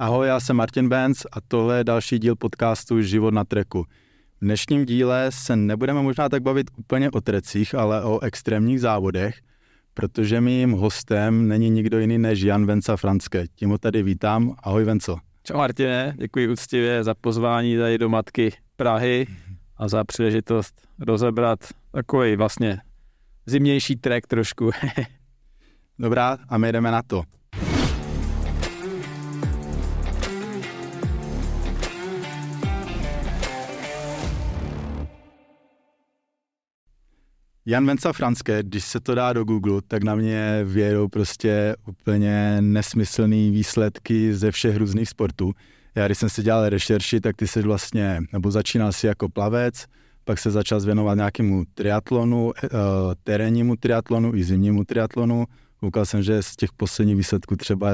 Ahoj, já jsem Martin Benz a tohle je další díl podcastu Život na treku. V dnešním díle se nebudeme možná tak bavit úplně o trecích, ale o extrémních závodech, protože mým hostem není nikdo jiný než Jan Venca Franské. Tím ho tady vítám. Ahoj Venco. Čau Martine, děkuji úctivě za pozvání tady do Matky Prahy a za příležitost rozebrat takový vlastně zimnější trek trošku. Dobrá, a my jdeme na to. Jan Venca Franské, když se to dá do Google, tak na mě vědou prostě úplně nesmyslné výsledky ze všech různých sportů. Já když jsem si dělal rešerši, tak ty jsi vlastně, nebo začínal si jako plavec, pak se začal věnovat nějakému triatlonu, uh, terénnímu triatlonu i zimnímu triatlonu. Koukal jsem, že z těch posledních výsledků třeba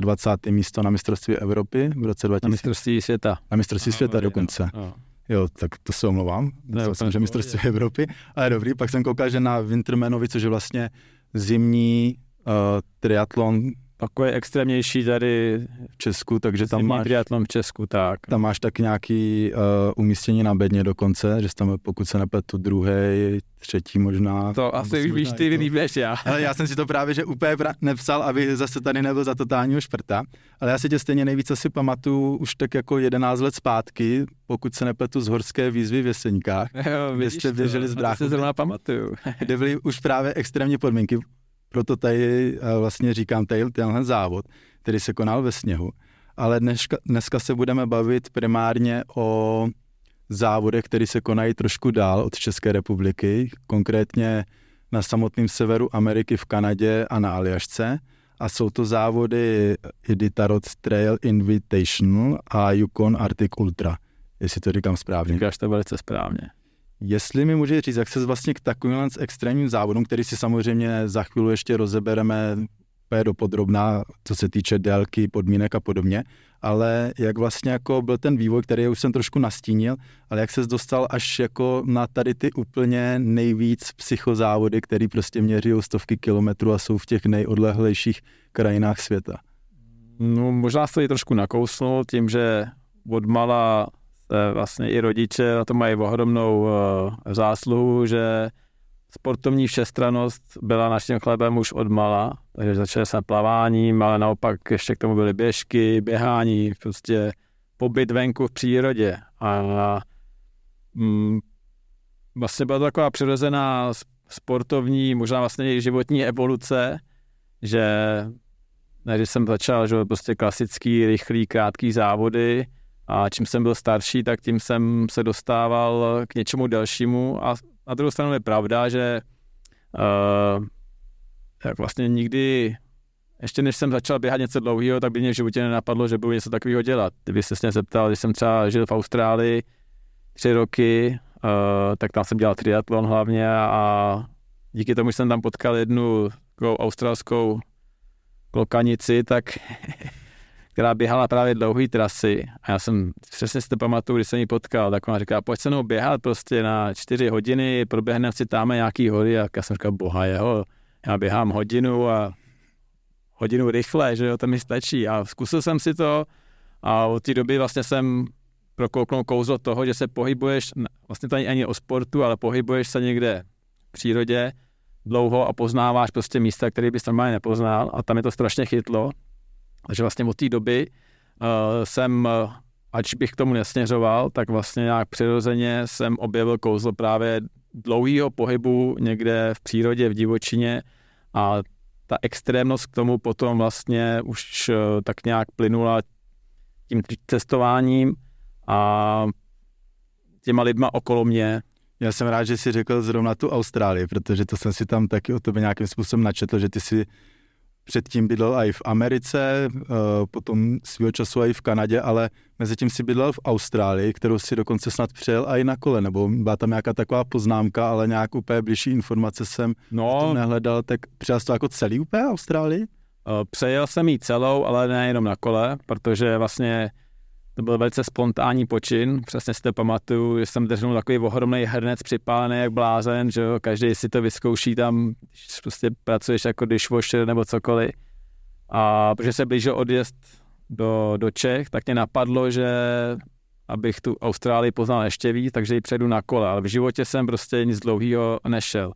25. místo na mistrovství Evropy v roce 2000. Na mistrovství světa. Na mistrovství světa dokonce. No. Jo, tak to se omlouvám. Myslel jsem, že mistrovství Evropy, ale dobrý. Pak jsem koukal, že na Wintermanovi, což je vlastně zimní uh, triatlon takový extrémnější tady v Česku, takže tam máš... triatlon v Česku, tak. Tam máš tak nějaký uh, umístění na bedně dokonce, že tam, pokud se nepletu, druhý, třetí možná. To asi už víš ty líp než já. Ale já jsem si to právě že úplně pra- nepsal, aby zase tady nebyl za totálního šprta, ale já si tě stejně nejvíce si pamatuju už tak jako 11 let zpátky, pokud se nepletu z horské výzvy v Jeseníkách, jo, kde jste běželi z bráchu. se zrovna pamatuju. kde byly už právě extrémní podmínky proto tady eh, vlastně říkám tady tenhle závod, který se konal ve sněhu. Ale dneska, dneska se budeme bavit primárně o závodech, které se konají trošku dál od České republiky, konkrétně na samotném severu Ameriky v Kanadě a na Aljašce. A jsou to závody Iditarod Trail Invitational a Yukon Arctic Ultra, jestli to říkám správně. Říkáš to velice správně. Jestli mi může říct, jak se vlastně k takovým extrémním závodům, který si samozřejmě za chvíli ještě rozebereme úplně dopodrobná, co se týče délky, podmínek a podobně, ale jak vlastně jako byl ten vývoj, který už jsem trošku nastínil, ale jak se dostal až jako na tady ty úplně nejvíc psychozávody, které prostě měří stovky kilometrů a jsou v těch nejodlehlejších krajinách světa? No možná se trošku nakousnul tím, že odmala vlastně i rodiče na to mají ohromnou eh, zásluhu, že sportovní všestranost byla naším chlebem už od mala, takže začali jsme plaváním, ale naopak ještě k tomu byly běžky, běhání, prostě pobyt venku v přírodě. A, a mm, vlastně byla to taková přirozená sportovní, možná vlastně i životní evoluce, že když jsem začal, že prostě klasický, rychlý, krátký závody, a čím jsem byl starší, tak tím jsem se dostával k něčemu dalšímu a na druhou stranu je pravda, že uh, tak vlastně nikdy, ještě než jsem začal běhat něco dlouhého, tak by mě v životě nenapadlo, že budu něco takového dělat. Kdyby se mě zeptal, když jsem třeba žil v Austrálii tři roky, uh, tak tam jsem dělal triatlon hlavně a díky tomu, že jsem tam potkal jednu australskou klokanici, tak která běhala právě dlouhé trasy. A já jsem přesně si to pamatuju, když jsem ji potkal, tak ona říká, pojď se mnou běhat prostě na čtyři hodiny, proběhneme si tam nějaký hory. A já jsem říkal, boha jeho, já běhám hodinu a hodinu rychle, že jo, to mi stačí. A zkusil jsem si to a od té doby vlastně jsem prokouknul kouzlo toho, že se pohybuješ, vlastně to není ani o sportu, ale pohybuješ se někde v přírodě dlouho a poznáváš prostě místa, které bys normálně nepoznal a tam je to strašně chytlo takže vlastně od té doby uh, jsem, uh, ať bych k tomu nesměřoval, tak vlastně nějak přirozeně jsem objevil kouzlo právě dlouhého pohybu někde v přírodě, v divočině a ta extrémnost k tomu potom vlastně už uh, tak nějak plynula tím cestováním a těma lidma okolo mě. Já jsem rád, že jsi řekl zrovna tu Austrálii, protože to jsem si tam taky o tebe nějakým způsobem načetl, že ty si Předtím bydlel i v Americe, eh, potom svého času i v Kanadě, ale mezi tím si bydlel v Austrálii, kterou si dokonce snad přijel i na kole, nebo byla tam nějaká taková poznámka, ale nějak úplně blížší informace jsem no, nehledal, tak přijel to jako celý úplně Austrálii? Eh, přejel jsem ji celou, ale nejenom na kole, protože vlastně to byl velice spontánní počin, přesně si to pamatuju, že jsem držel takový ohromný hrnec připálený jak blázen, že jo, každý si to vyzkouší tam, když prostě pracuješ jako dishwasher nebo cokoliv. A protože se blížil odjezd do, do Čech, tak mě napadlo, že abych tu Austrálii poznal ještě víc, takže ji předu na kole, ale v životě jsem prostě nic dlouhého nešel.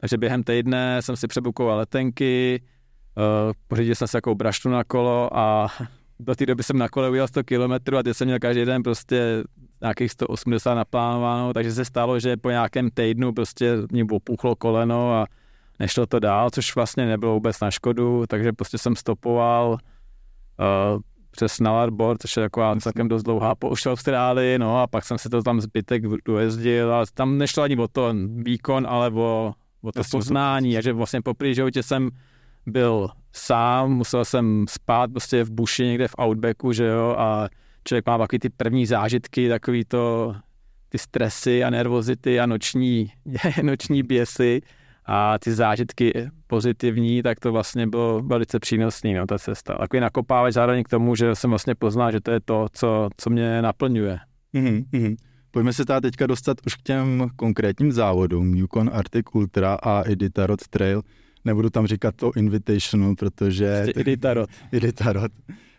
Takže během týdne jsem si přebukoval letenky, uh, pořídil jsem si jako brašnu na kolo a do té doby jsem na kole ujel 100 km a teď jsem měl každý den prostě nějakých 180 naplánováno, takže se stalo, že po nějakém týdnu prostě mě opuchlo koleno a nešlo to dál, což vlastně nebylo vůbec na škodu, takže prostě jsem stopoval uh, přes Nalarbor, což je taková celkem dost dlouhá poušť v Austrálii, no a pak jsem se to tam zbytek dojezdil a tam nešlo ani o to výkon, ale o, o to poznání, a že vlastně po jsem byl sám, musel jsem spát prostě v buši někde v Outbacku, že jo, a člověk má takový ty první zážitky, takový to, ty stresy a nervozity a noční, noční běsy a ty zážitky pozitivní, tak to vlastně bylo velice přínosný, no, ta cesta. Takový nakopávač zároveň k tomu, že jsem vlastně poznal, že to je to, co, co mě naplňuje. Mm-hmm. Pojďme se teda teďka dostat už k těm konkrétním závodům, Yukon Arctic Ultra a Iditarod Trail. Nebudu tam říkat to Invitational, protože... Prostě Iditarod. Iditarod.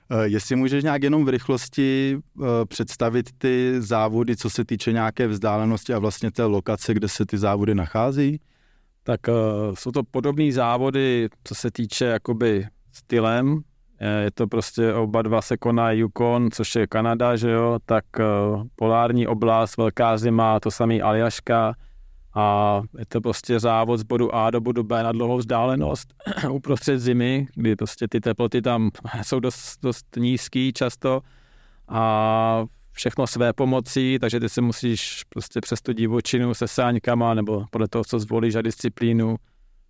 Eh, jestli můžeš nějak jenom v rychlosti uh, představit ty závody, co se týče nějaké vzdálenosti a vlastně té lokace, kde se ty závody nachází? Tak uh, jsou to podobné závody, co se týče jakoby stylem. Je to prostě oba dva se koná Yukon, což je Kanada, že jo, tak polární oblast, velká zima, to samý Aljaška, a je to prostě závod z bodu A do bodu B na dlouhou vzdálenost uprostřed zimy, kdy prostě ty teploty tam jsou dost, dost nízký často a všechno své pomocí, takže ty se musíš prostě přes tu divočinu se sáňkama nebo podle toho, co zvolíš a disciplínu,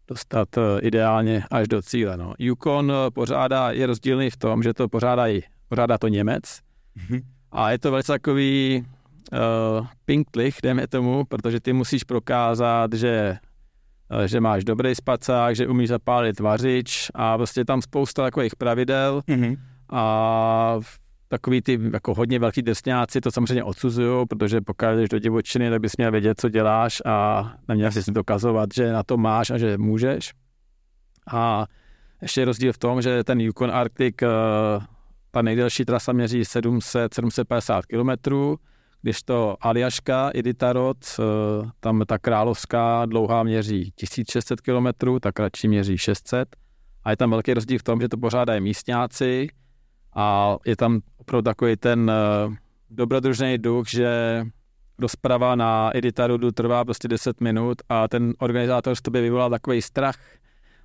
dostat eh, ideálně až do cíle. No. Yukon eh, pořádá, je rozdílný v tom, že to pořádá, pořádá to Němec mm-hmm. a je to velice takový uh, pinktlich, jdeme tomu, protože ty musíš prokázat, že uh, že máš dobrý spacák, že umíš zapálit vařič a prostě tam spousta takových pravidel mm-hmm. a takový ty jako hodně velký drsňáci to samozřejmě odsuzují, protože pokud jdeš do divočiny, tak bys měl vědět, co děláš a neměl si dokazovat, že na to máš a že můžeš. A ještě je rozdíl v tom, že ten Yukon Arctic, uh, ta nejdelší trasa měří 700-750 kilometrů, když to Aljaška, Iditarod, eh, tam ta královská dlouhá měří 1600 km, ta kratší měří 600. A je tam velký rozdíl v tom, že to pořádají místňáci a je tam opravdu takový ten eh, dobrodružný duch, že rozprava na Iditarodu trvá prostě 10 minut a ten organizátor z tobě vyvolá takový strach.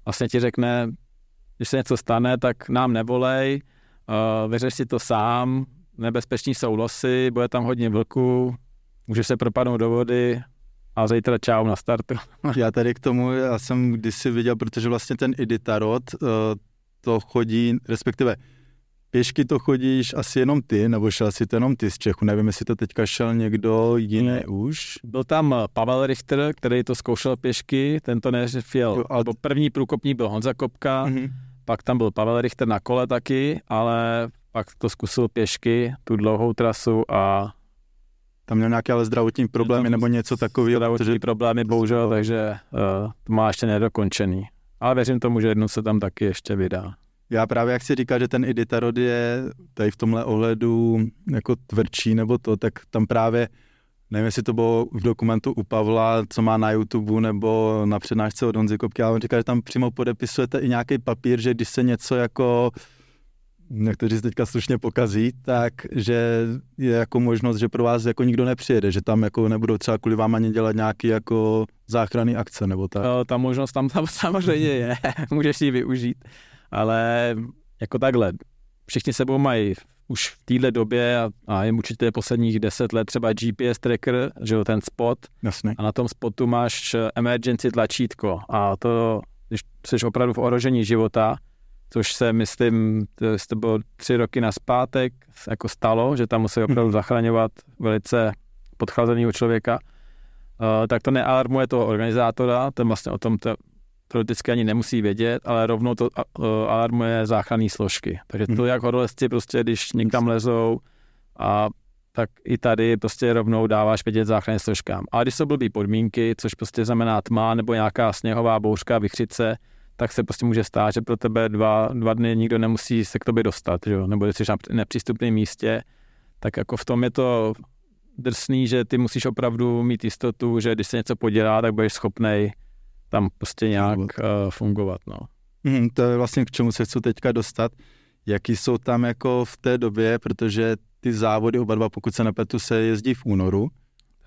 Vlastně ti řekne, když se něco stane, tak nám nevolej, uh, vyřeš si to sám, nebezpeční jsou losy, bude tam hodně vlků, může se propadnout do vody a zítra čau na startu. já tady k tomu, já jsem kdysi viděl, protože vlastně ten Iditarod, eh, to chodí, respektive pěšky to chodíš asi jenom ty, nebo šel si to jenom ty z Čechu, nevím, jestli to teďka šel někdo jiný ne, už. Byl tam eh, Pavel Richter, který to zkoušel pěšky, ten to neřešil, a... první průkopní byl Honza Kopka, mm-hmm. pak tam byl Pavel Richter na kole taky, ale pak to zkusil pěšky, tu dlouhou trasu a tam měl nějaké ale zdravotní problémy nebo něco takového. Zdravotní protože... problémy, bohužel, takže uh, to má ještě nedokončený. Ale věřím tomu, že jednou se tam taky ještě vydá. Já právě, jak si říká, že ten Iditarod je tady v tomhle ohledu jako tvrdší nebo to, tak tam právě, nevím, jestli to bylo v dokumentu u Pavla, co má na YouTube nebo na přednášce od Honzy Kopky, ale on říká, že tam přímo podepisujete i nějaký papír, že když se něco jako jak to říct teďka slušně pokazí, tak že je jako možnost, že pro vás jako nikdo nepřijede, že tam jako nebudou třeba kvůli vám ani dělat nějaký jako záchranný akce nebo tak. No, ta možnost tam, tam samozřejmě je, můžeš ji využít, ale jako takhle, všichni sebou mají už v téhle době a, a jim určitě posledních deset let třeba GPS tracker, že jo, ten spot Jasně. a na tom spotu máš emergency tlačítko a to, když jsi opravdu v ohrožení života, což se, myslím, to, to bylo tři roky na zpátek, jako stalo, že tam musí opravdu mhm. zachraňovat velice podchlazeného člověka, uh, tak to nealarmuje toho organizátora, ten vlastně o tom to, teoreticky ani nemusí vědět, ale rovnou to uh, alarmuje záchranné složky. Takže to, mhm. jak horolezci prostě, když někam lezou a tak i tady prostě rovnou dáváš vědět záchranné složkám. A když jsou blbý podmínky, což prostě znamená tma nebo nějaká sněhová bouřka, vychřice, tak se prostě může stát, že pro tebe dva, dva dny nikdo nemusí se k tobě dostat, že jo? nebo když jsi na nepřístupném místě, tak jako v tom je to drsný, že ty musíš opravdu mít jistotu, že když se něco podělá, tak budeš schopnej tam prostě nějak fungovat. Uh, fungovat no. Hmm, to je vlastně k čemu se chci teďka dostat. Jaký jsou tam jako v té době, protože ty závody oba dva, pokud se nepletu, se jezdí v únoru,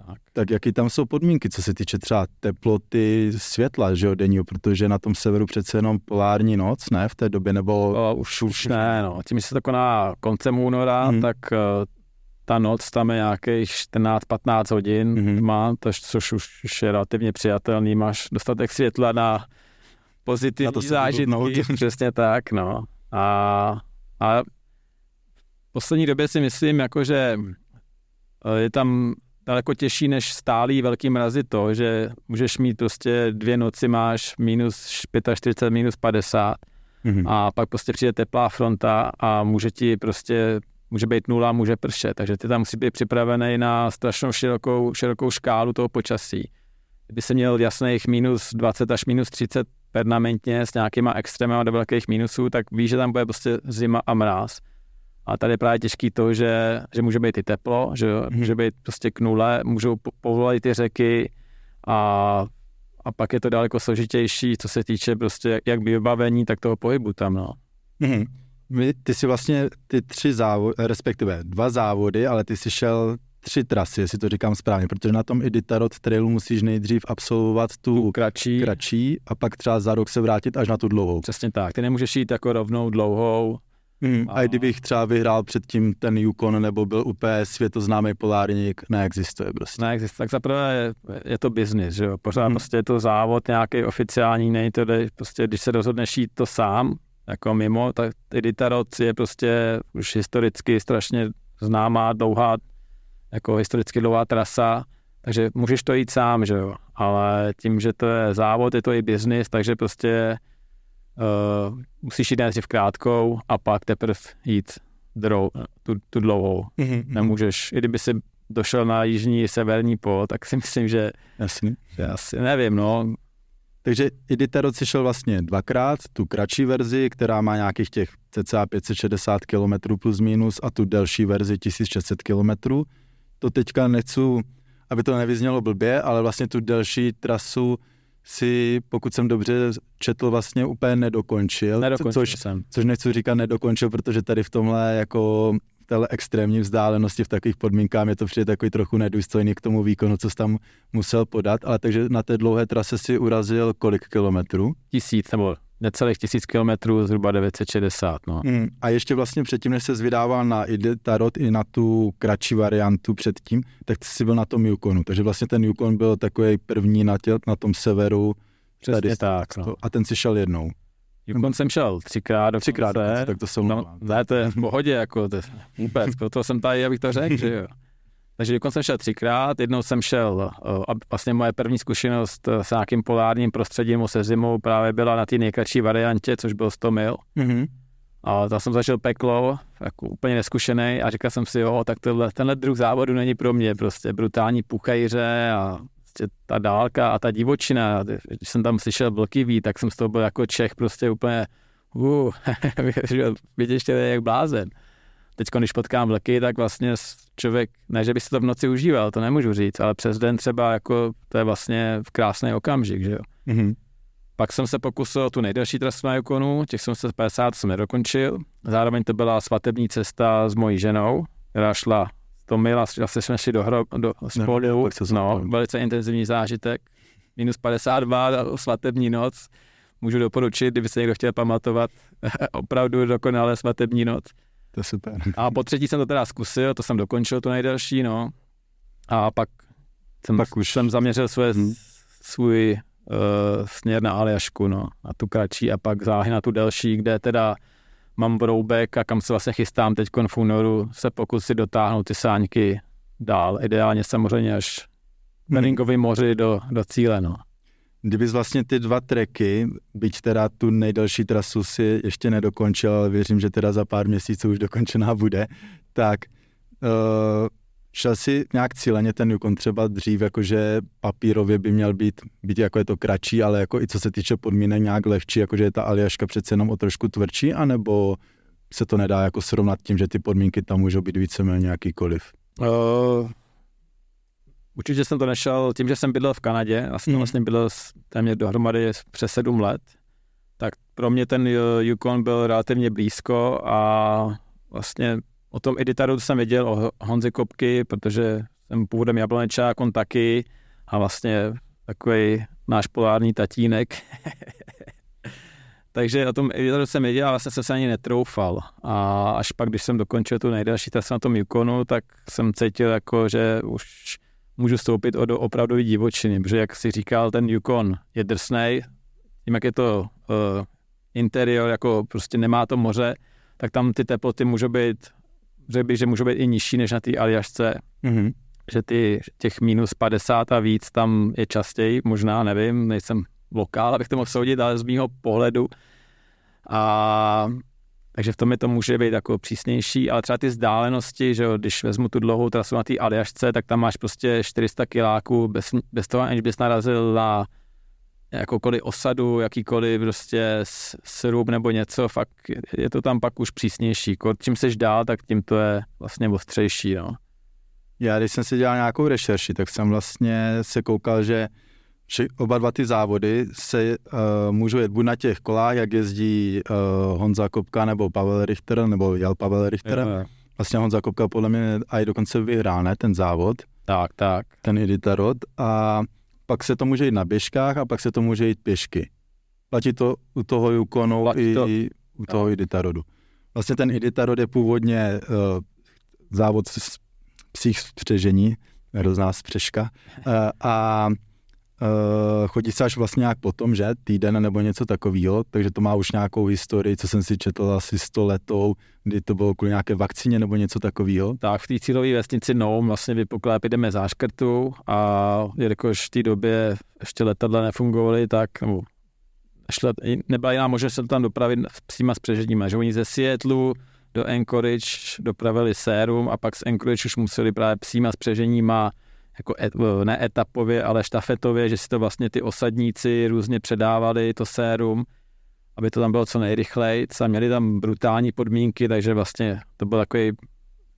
tak. tak jaký tam jsou podmínky, co se týče třeba teploty světla, že jo, denního, protože na tom severu přece jenom polární noc, ne, v té době, nebo... O, už, už ne, no, tím, že se to koná koncem února, hmm. tak uh, ta noc tam je nějakých 14-15 hodin, hmm. má, to, což už, je relativně přijatelný, máš dostatek světla na pozitivní na zážitky, přesně tak, no. A, a v poslední době si myslím, jako, že eh, je tam daleko těžší než stálý velký mrazy to, že můžeš mít prostě dvě noci, máš minus 45, minus 50 mm-hmm. a pak prostě přijde teplá fronta a může ti prostě, může být nula, může pršet, takže ty tam musí být připravený na strašnou širokou, širokou škálu toho počasí. Kdyby se měl jasných minus 20 až minus 30 permanentně s nějakýma extrémy do velkých minusů, tak víš, že tam bude prostě zima a mráz. A tady je právě těžký to, že, že může být i teplo, že mm. může být prostě k nule, můžou povolat ty řeky a, a pak je to daleko složitější, co se týče prostě jak vybavení, tak toho pohybu tam, no. Mm. Ty si vlastně ty tři závody, respektive dva závody, ale ty si šel tři trasy, jestli to říkám správně, protože na tom Iditarod trailu musíš nejdřív absolvovat tu, tu kratší. kratší a pak třeba za rok se vrátit až na tu dlouhou. Přesně tak, ty nemůžeš jít jako rovnou dlouhou, Mm, a, a kdybych třeba vyhrál předtím ten Yukon nebo byl úplně světoznámý polárník, neexistuje prostě. Neexistuje. Tak zaprvé je, je to biznis, že jo. Pořád mm. prostě je to závod nějaký oficiální, nej to, prostě když se rozhodneš jít to sám, jako mimo, tak Iditarod je prostě už historicky strašně známá, dlouhá, jako historicky dlouhá trasa, takže můžeš to jít sám, že jo. Ale tím, že to je závod, je to i biznis, takže prostě uh, musíš jít nejdřív krátkou a pak teprve jít drou, tu, tu dlouhou. Mm-hmm. Nemůžeš, i kdyby si došel na jižní severní pol, tak si myslím, že, Jasně. že asi nevím, no. Takže Iditarod si šel vlastně dvakrát, tu kratší verzi, která má nějakých těch cca 560 km plus minus a tu delší verzi 1600 km. To teďka nechci, aby to nevyznělo blbě, ale vlastně tu delší trasu si, pokud jsem dobře četl, vlastně úplně nedokončil. Nedokončil což, jsem. Což nechci říkat nedokončil, protože tady v tomhle jako v téhle extrémní vzdálenosti v takových podmínkách je to přijde takový trochu nedůstojný k tomu výkonu, co jsi tam musel podat, ale takže na té dlouhé trase si urazil kolik kilometrů? Tisíc nebo necelých tisíc kilometrů, zhruba 960. No. Hmm. A ještě vlastně předtím, než se vydával na Tarot i na tu kratší variantu předtím, tak jsi byl na tom Yukonu. Takže vlastně ten Yukon byl takový první na, tě, na tom severu. Přesně tady, tak. No. A ten si šel jednou. Yukon jsem šel třikrát do Třikrát dokonce, tak to jsou no, ne, to je v pohodě, jako to, vůbec, to jsem tady, abych to řekl, že jo. Takže dokonce jsem šel třikrát, jednou jsem šel, eh, a vlastně moje první zkušenost eh, s nějakým polárním prostředím se zimou právě byla na té nejkratší variantě, což byl 100 mil. Mm-hmm. A tam jsem zažil peklo, jako úplně neskušený a říkal jsem si, jo, tak tohle, tenhle druh závodu není pro mě, prostě brutální puchejře a prostě ta dálka a ta divočina. Když jsem tam slyšel vlkivý, tak jsem z toho byl jako Čech prostě úplně, uh, vidět jak blázen teď, když potkám vlky, tak vlastně člověk, ne, že by si to v noci užíval, to nemůžu říct, ale přes den třeba jako to je vlastně v krásný okamžik, že jo. Mm-hmm. Pak jsem se pokusil tu nejdelší trasu na Yukonu, těch jsem se 50 jsem nedokončil. Zároveň to byla svatební cesta s mojí ženou, která šla to a zase jsme šli do, hro, do spolu, no, velice intenzivní zážitek. Minus 52 svatební noc. Můžu doporučit, kdyby se někdo chtěl pamatovat opravdu dokonale svatební noc. To je super. A po třetí jsem to teda zkusil, to jsem dokončil to nejdelší, no. A pak jsem, pak už jsem zaměřil své, hmm. svůj uh, směr na Aljašku, no, na tu kratší a pak záhy na tu delší, kde teda mám broubek a kam se vlastně chystám teď v únoru se pokusit dotáhnout ty sáňky dál, ideálně samozřejmě až Beringový hmm. moři do, do cíle, no. Kdybys vlastně ty dva treky, byť teda tu nejdelší trasu si ještě nedokončil, ale věřím, že teda za pár měsíců už dokončená bude, tak uh, šel si nějak cíleně ten Yukon třeba dřív, jakože papírově by měl být, být jako je to kratší, ale jako i co se týče podmínek nějak lehčí, jakože je ta Aljaška přece jenom o trošku tvrdší, anebo se to nedá jako srovnat tím, že ty podmínky tam můžou být víceméně jakýkoliv? Uh, určitě jsem to nešel tím, že jsem bydlel v Kanadě, já jsem mm. vlastně bydlel téměř dohromady přes sedm let, tak pro mě ten Yukon byl relativně blízko a vlastně o tom editaru jsem věděl o Honzi Kopky, protože jsem původem jablonečák, on taky a vlastně takový náš polární tatínek. Takže o tom editoru jsem věděl, ale vlastně jsem se ani netroufal. A až pak, když jsem dokončil tu nejdelší trasu na tom Yukonu, tak jsem cítil jako, že už můžu stoupit do opravdové divočiny, protože jak si říkal, ten Yukon je drsnej, tím jak je to uh, interior, jako prostě nemá to moře, tak tam ty teploty můžou být, řekl bych, že můžou být i nižší než na té Aljašce. Mm-hmm. Že ty těch minus 50 a víc tam je častěji, možná, nevím, nejsem lokál, abych to mohl soudit, ale z mýho pohledu. A takže v tom je to může být jako přísnější, ale třeba ty vzdálenosti, že jo, když vezmu tu dlouhou trasu na té Aljašce, tak tam máš prostě 400 kiláků bez, bez toho, aniž bys narazil na jakoukoliv osadu, jakýkoliv prostě srub nebo něco, fakt je to tam pak už přísnější. Čím seš dál, tak tím to je vlastně ostřejší, no. Já, když jsem si dělal nějakou rešerši, tak jsem vlastně se koukal, že vše, oba dva ty závody se uh, můžou jet buď na těch kolách, jak jezdí uh, Honza Kopka nebo Pavel Richter, nebo jel Pavel Richter. Je, je. Vlastně Honza Kopka podle mě i dokonce vyhrál, ne, ten závod. Tak, tak. Ten Iditarod. A pak se to může jít na běžkách a pak se to může jít pěšky. Platí to u toho Yukonu i, to. i u toho. Iditarodu. Vlastně ten Iditarod je původně uh, závod s psích spřežení, hrozná spřežka. Uh, a uh, chodí se až vlastně nějak potom, že týden nebo něco takového, takže to má už nějakou historii, co jsem si četl asi 100 letou, kdy to bylo kvůli nějaké vakcíně nebo něco takového. Tak v té cílové vesnici Noum vlastně vypukla epidemie záškrtu a jelikož v té době ještě letadla nefungovaly, tak nebo šle, nebyla jiná možnost se tam dopravit příma s že oni ze Seattleu do Anchorage dopravili sérum a pak z Anchorage už museli právě příma s přeženíma jako et, ne etapově, ale štafetově, že si to vlastně ty osadníci různě předávali, to sérum, aby to tam bylo co nejrychleji. A měli tam brutální podmínky, takže vlastně to byl takový,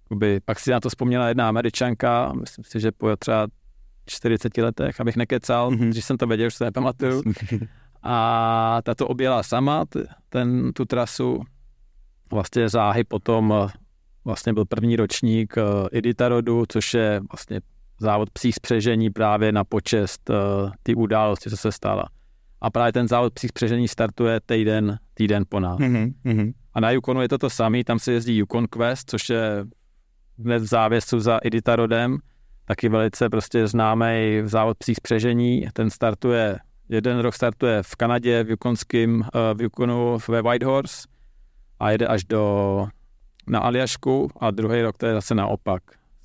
jakoby, pak si na to vzpomněla jedna američanka, myslím si, že po třeba 40 letech, abych nekecal, mm-hmm. když jsem to věděl, už se nepamatuju. A ta to objela sama, ten, tu trasu. Vlastně záhy potom vlastně byl první ročník Iditarodu, což je vlastně závod psí spřežení právě na počest uh, ty události, co se stala. A právě ten závod psí spřežení startuje týden, týden po nás. Mm-hmm. A na Yukonu je to to samé, tam se jezdí Yukon Quest, což je hned v závěsu za Editarodem, taky velice prostě známý závod psí spřežení. Ten startuje, jeden rok startuje v Kanadě, v Yukonském, uh, v Yukonu ve Whitehorse a jede až do na Aljašku a druhý rok to je zase naopak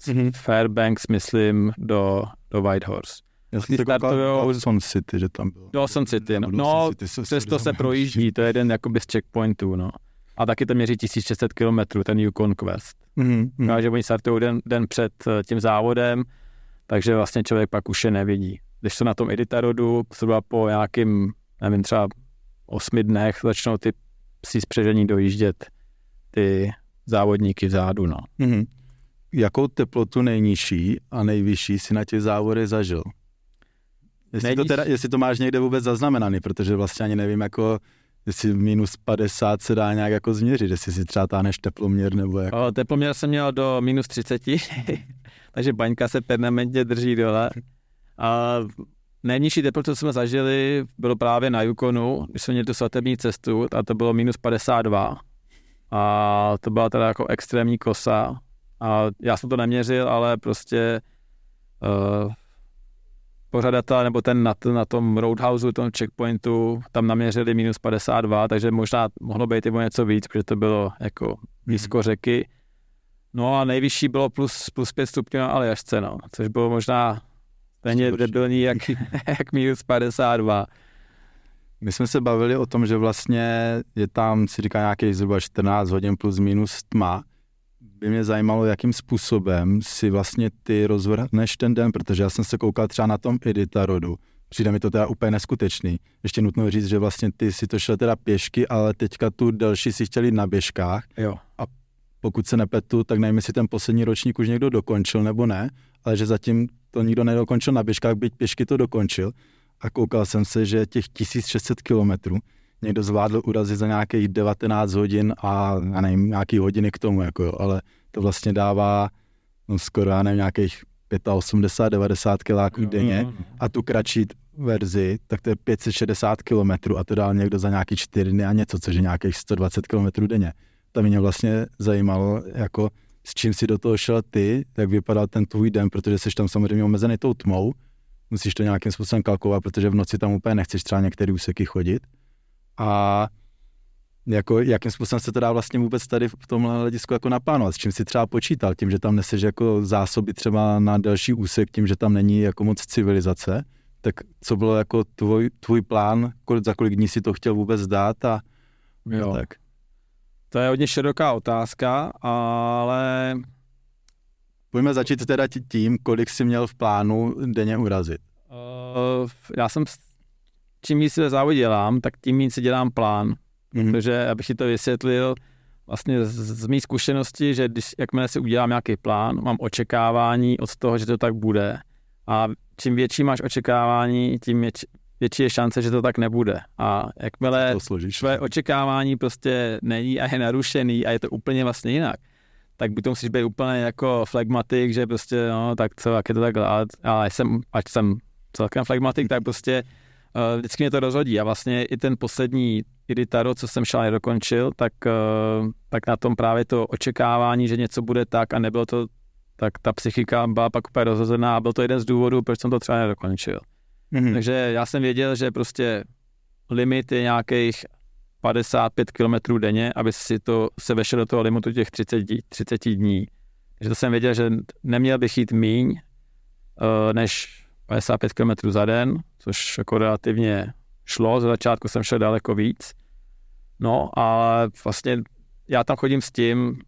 mm-hmm. Fairbanks, myslím, do, do Whitehorse. Já jsem startujou... Dawson City, že tam bylo. Dawson City, no. no City přesto se projíždí, to je jeden jakoby z checkpointů, no. A taky to měří 1600 km, ten Yukon Quest. Mm-hmm. No, že oni startují den, den před eh, tím závodem, takže vlastně člověk pak už je nevidí. Když to na tom Editarodu, zhruba po nějakým, nevím, třeba osmi dnech začnou ty psi spřežení dojíždět ty závodníky vzadu, no. Mm-hmm jakou teplotu nejnižší a nejvyšší si na těch závodech zažil? Jestli to, teda, jestli to máš někde vůbec zaznamenaný, protože vlastně ani nevím, jako jestli minus 50 se dá nějak jako změřit, jestli si třeba táhneš teploměr nebo jak. O, teploměr jsem měl do minus 30, takže baňka se permanentně drží dole. A nejnižší teplotu, co jsme zažili, bylo právě na Yukonu, když jsme měli tu svatební cestu a to bylo minus 52. A to byla teda jako extrémní kosa, a já jsem to neměřil, ale prostě uh, pořadatel nebo ten na, na tom roadhouse, tom checkpointu, tam naměřili minus 52, takže možná mohlo být i něco víc, protože to bylo jako blízko hmm. řeky. No a nejvyšší bylo plus, plus 5 stupňů na Aljašce, no, což bylo možná stejně debilní jak, jak minus 52. My jsme se bavili o tom, že vlastně je tam, si říká nějakých zhruba 14 hodin plus minus tma by mě zajímalo, jakým způsobem si vlastně ty rozvrhneš ten den, protože já jsem se koukal třeba na tom Editarodu. Přijde mi to teda úplně neskutečný. Ještě nutno říct, že vlastně ty si to šel teda pěšky, ale teďka tu delší si chtěli na běžkách. Jo. A pokud se nepletu, tak nevím, jestli ten poslední ročník už někdo dokončil nebo ne, ale že zatím to nikdo nedokončil na běžkách, byť pěšky to dokončil. A koukal jsem se, že těch 1600 kilometrů někdo zvládl urazit za nějakých 19 hodin a já nevím, nějaký hodiny k tomu, jako jo, ale to vlastně dává no, skoro, já nevím, nějakých 85, 90 kiláků denně a tu kratší verzi, tak to je 560 kilometrů a to dal někdo za nějaký 4 dny a něco, což je nějakých 120 kilometrů denně. To mě vlastně zajímalo, jako s čím si do toho šel ty, jak vypadal ten tvůj den, protože jsi tam samozřejmě omezený tou tmou, musíš to nějakým způsobem kalkulovat, protože v noci tam úplně nechceš třeba některé úseky chodit. A jako, jakým způsobem se to dá vlastně vůbec tady v tomhle hledisku jako naplánovat, s čím si třeba počítal, tím, že tam neseš jako zásoby třeba na další úsek, tím, že tam není jako moc civilizace, tak co bylo jako tvůj, tvůj plán, kolik, za kolik dní si to chtěl vůbec dát a jo. tak. To je hodně široká otázka, ale... Pojďme začít teda tím, kolik jsi měl v plánu denně urazit. Uh, já jsem, čím víc se závod dělám, tak tím víc si dělám plán. Mm-hmm. Protože, abych ti to vysvětlil, vlastně z, z mých zkušenosti, že když, jakmile si udělám nějaký plán, mám očekávání od toho, že to tak bude. A čím větší máš očekávání, tím větší, větší je šance, že to tak nebude. A jakmile tvé očekávání prostě není a je narušený a je to úplně vlastně jinak, tak by to musíš být úplně jako flegmatik, že prostě, no, tak co, jak je to takhle, ale, ale jsem, ať jsem celkem flegmatik, tak prostě vždycky mě to rozhodí a vlastně i ten poslední Iritaro, co jsem šel nedokončil, tak, uh, tak na tom právě to očekávání, že něco bude tak a nebylo to, tak ta psychika byla pak úplně rozhozená a byl to jeden z důvodů, proč jsem to třeba nedokončil. Mm-hmm. Takže já jsem věděl, že prostě limit je nějakých 55 km denně, aby si to se vešel do toho limitu těch 30, 30 dní. Takže to jsem věděl, že neměl bych jít míň uh, než 55 km za den, což jako relativně šlo. Za začátku jsem šel daleko víc. No a vlastně já tam chodím s tím,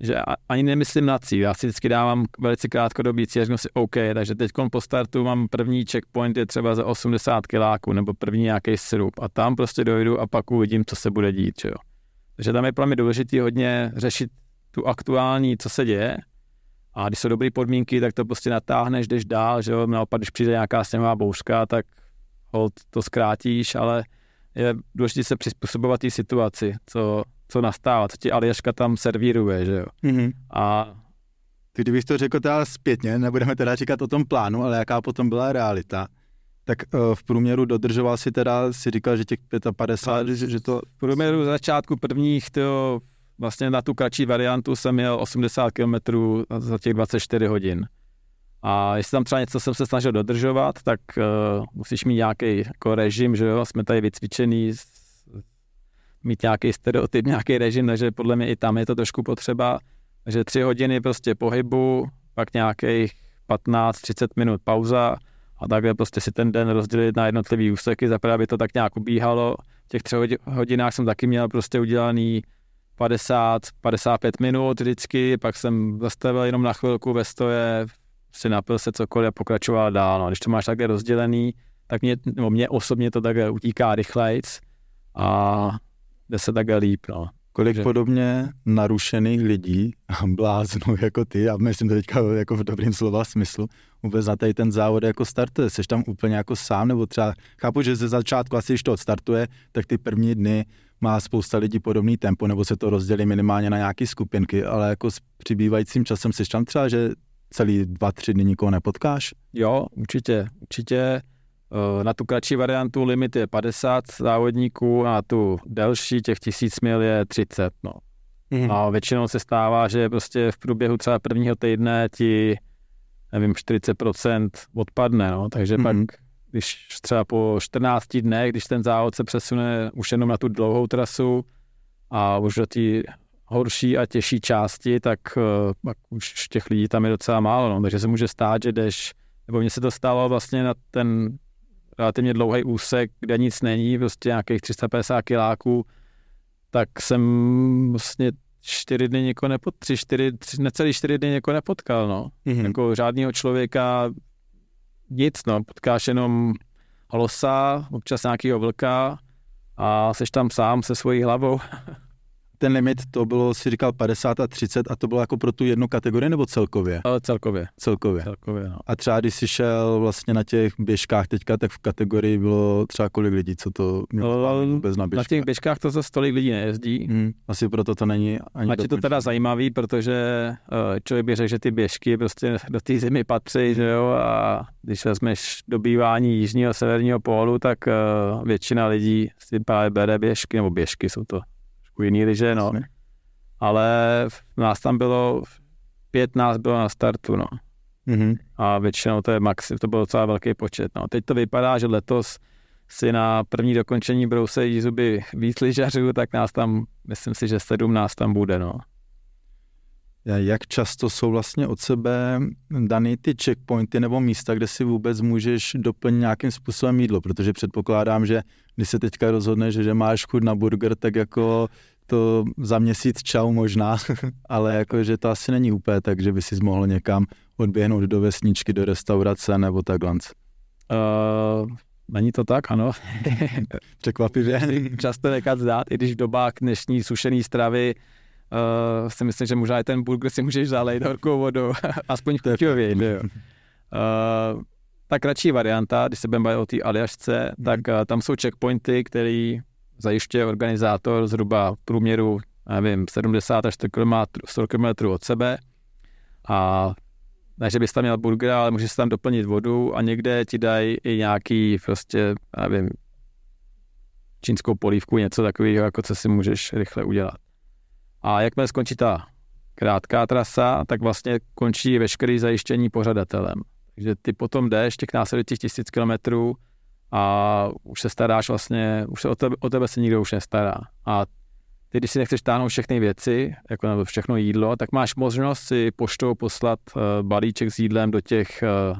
že ani nemyslím na cíl, já si vždycky dávám velice krátkodobý cíl, řeknu si OK, takže teď po startu mám první checkpoint je třeba za 80 kiláků nebo první nějaký srub a tam prostě dojdu a pak uvidím, co se bude dít, jo. Takže tam je pro mě důležité hodně řešit tu aktuální, co se děje a když jsou dobré podmínky, tak to prostě natáhneš, jdeš dál, že jo, naopak, když přijde nějaká sněhová bouřka, tak hold to zkrátíš, ale je důležité se přizpůsobovat té situaci, co, co nastává, co ti Aljaška tam servíruje, že jo. Mm-hmm. A ty kdybych to řekl teda zpětně, nebudeme teda říkat o tom plánu, ale jaká potom byla realita, tak uh, v průměru dodržoval si teda, si říkal, že těch 55, že, že to... V průměru začátku prvních, to vlastně na tu kratší variantu jsem měl 80 km za těch 24 hodin. A jestli tam třeba něco jsem se snažil dodržovat, tak uh, musíš mít nějaký jako režim, že jo, jsme tady vycvičený, mít nějaký stereotyp, nějaký režim, takže podle mě i tam je to trošku potřeba. Takže tři hodiny prostě pohybu, pak nějakých 15-30 minut pauza a takhle prostě si ten den rozdělit na jednotlivý úseky, zaprvé aby to tak nějak ubíhalo. V těch třech hodinách jsem taky měl prostě udělaný 50-55 minut vždycky, pak jsem zastavil jenom na chvilku ve stoje, si napil se cokoliv a pokračoval dál. No. Když to máš takhle rozdělený, tak mě, nebo mě osobně to takhle utíká rychlejc a jde se takhle líp. No. Kolik Takže... podobně narušených lidí a bláznů jako ty, a myslím to teďka jako v dobrým slova smyslu, vůbec na tady ten závod jako startuje. Jsi tam úplně jako sám, nebo třeba, chápu, že ze začátku asi, když to odstartuje, tak ty první dny má spousta lidí podobný tempo, nebo se to rozdělí minimálně na nějaké skupinky, ale jako s přibývajícím časem jsi tam třeba, že celý dva, tři dny nikoho nepotkáš? Jo, určitě, určitě. Eh, na tu kratší variantu limit je 50 závodníků a tu delší těch tisíc mil je 30. No. Mm-hmm. A většinou se stává, že prostě v průběhu třeba prvního týdne ti, nevím, 40% odpadne, no. takže mm-hmm. pak když třeba po 14 dnech, když ten závod se přesune už jenom na tu dlouhou trasu a už do té horší a těžší části, tak uh, pak už těch lidí tam je docela málo, no. takže se může stát, že jdeš, nebo mně se to stalo vlastně na ten relativně dlouhý úsek, kde nic není, prostě nějakých 350 kiláků, tak jsem vlastně čtyři dny někoho nepot, tři, čtyři, tři, necelý čtyři dny někoho nepotkal, no. Mhm. Jako žádného člověka nic, no. Potkáš jenom losa, občas nějakého vlka a seš tam sám se svojí hlavou. Ten limit to bylo, si říkal 50 a 30 a to bylo jako pro tu jednu kategorii nebo celkově? Ale celkově, Celkově. celkově, no. A třeba když jsi šel vlastně na těch běžkách teďka, tak v kategorii bylo třeba kolik lidí, co to mělo No, vůbec na Na těch běžkách to zase tolik lidí nejezdí. Hmm, asi proto to není ani Ať je to teda zajímavý, protože uh, člověk by řekl, že ty běžky prostě do té zimy patří, že jo, a když vezmeš dobývání jižního a severního pólu, tak uh, většina lidí si právě bere běžky, nebo běžky jsou to trošku jiný liže, no. Ale v- nás tam bylo, pět nás bylo na startu, no. Mhm. A většinou to je maxi, to byl docela velký počet, no. Teď to vypadá, že letos si na první dokončení brousejí zuby víc lyžařů, tak nás tam, myslím si, že 17 tam bude, no. Jak často jsou vlastně od sebe daný ty checkpointy nebo místa, kde si vůbec můžeš doplnit nějakým způsobem jídlo, protože předpokládám, že když se teďka rozhodneš, že máš chuť na burger, tak jako to za měsíc čau možná, ale jako, že to asi není úplně tak, že by si mohl někam odběhnout do vesničky, do restaurace nebo takhle. Uh, není to tak, ano. Překvapivě. Často nechat zdát, i když v dobách dnešní sušené stravy uh, si myslím, že možná i ten burger si můžeš zalejt horkou vodou, aspoň v chuťově. Uh, ta kratší varianta, když se budeme bavit o té Aljašce, tak uh, tam jsou checkpointy, který zajišťuje organizátor zhruba v průměru, nevím, 70 až 100 km, 100 km od sebe. A ne, že bys tam měl burger, ale můžeš tam doplnit vodu a někde ti dají i nějaký prostě, nevím, čínskou polívku, něco takového, jako co si můžeš rychle udělat. A jakmile skončí ta krátká trasa, tak vlastně končí veškerý zajištění pořadatelem. Takže ty potom jdeš těch následujících tisíc kilometrů a už se staráš vlastně, už se o tebe, o tebe se nikdo už nestará. A ty, když si nechceš táhnout všechny věci, jako nebo všechno jídlo, tak máš možnost si poštou poslat uh, balíček s jídlem do těch uh,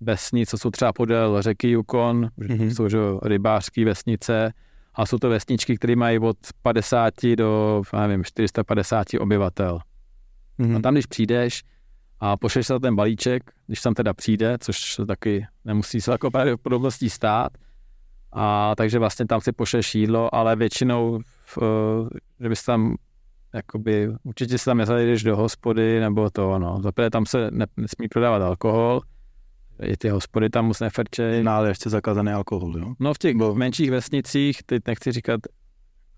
vesnic, co jsou třeba podél řeky Yukon, Mhm. mm-hmm. jsou že, rybářské vesnice, a jsou to vesničky, které mají od 50 do, já nevím, 450 obyvatel. Mhm. A tam, když přijdeš a pošleš se ten balíček, když tam teda přijde, což se taky nemusí se jako pravděpodobností stát, a takže vlastně tam si pošleš jídlo, ale většinou, v, eh, že bys tam jakoby, určitě si tam nezajdeš do hospody, nebo to, no. Zaprvé tam se ne, nesmí prodávat alkohol, i ty hospody tam moc nefrčej. No, ale ještě zakázaný alkohol, jo? No v těch Bo- menších vesnicích, teď nechci říkat,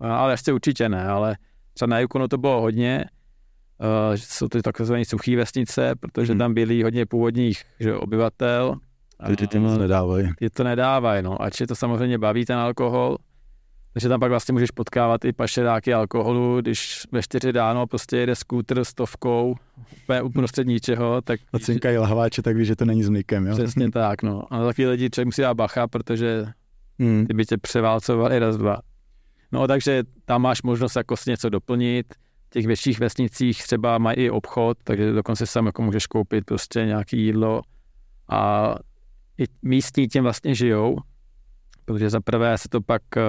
ale ještě určitě ne, ale třeba na Yukonu to bylo hodně, uh, že jsou to takzvané suché vesnice, protože Hmm. tam byli hodně původních že, obyvatel. Takže ty moc nedávají. Je to nedávají, no, ač je to samozřejmě baví ten alkohol, takže tam pak vlastně můžeš potkávat i pašeráky alkoholu, když ve čtyři ráno prostě jede skútr stovkou úplně uprostřed ničeho, tak A cinkají lahváče, tak víš, že to není s mlíkem, jo? přesně tak, no. A na takový lidi člověk musí dát bacha, protože Hmm. ty by tě převálcovali raz, dva. No takže tam máš možnost jako si něco doplnit. V těch větších vesnicích třeba mají i obchod, takže dokonce sam jako můžeš koupit prostě nějaké jídlo a i místní tím vlastně žijou, protože za prvé se to pak eh,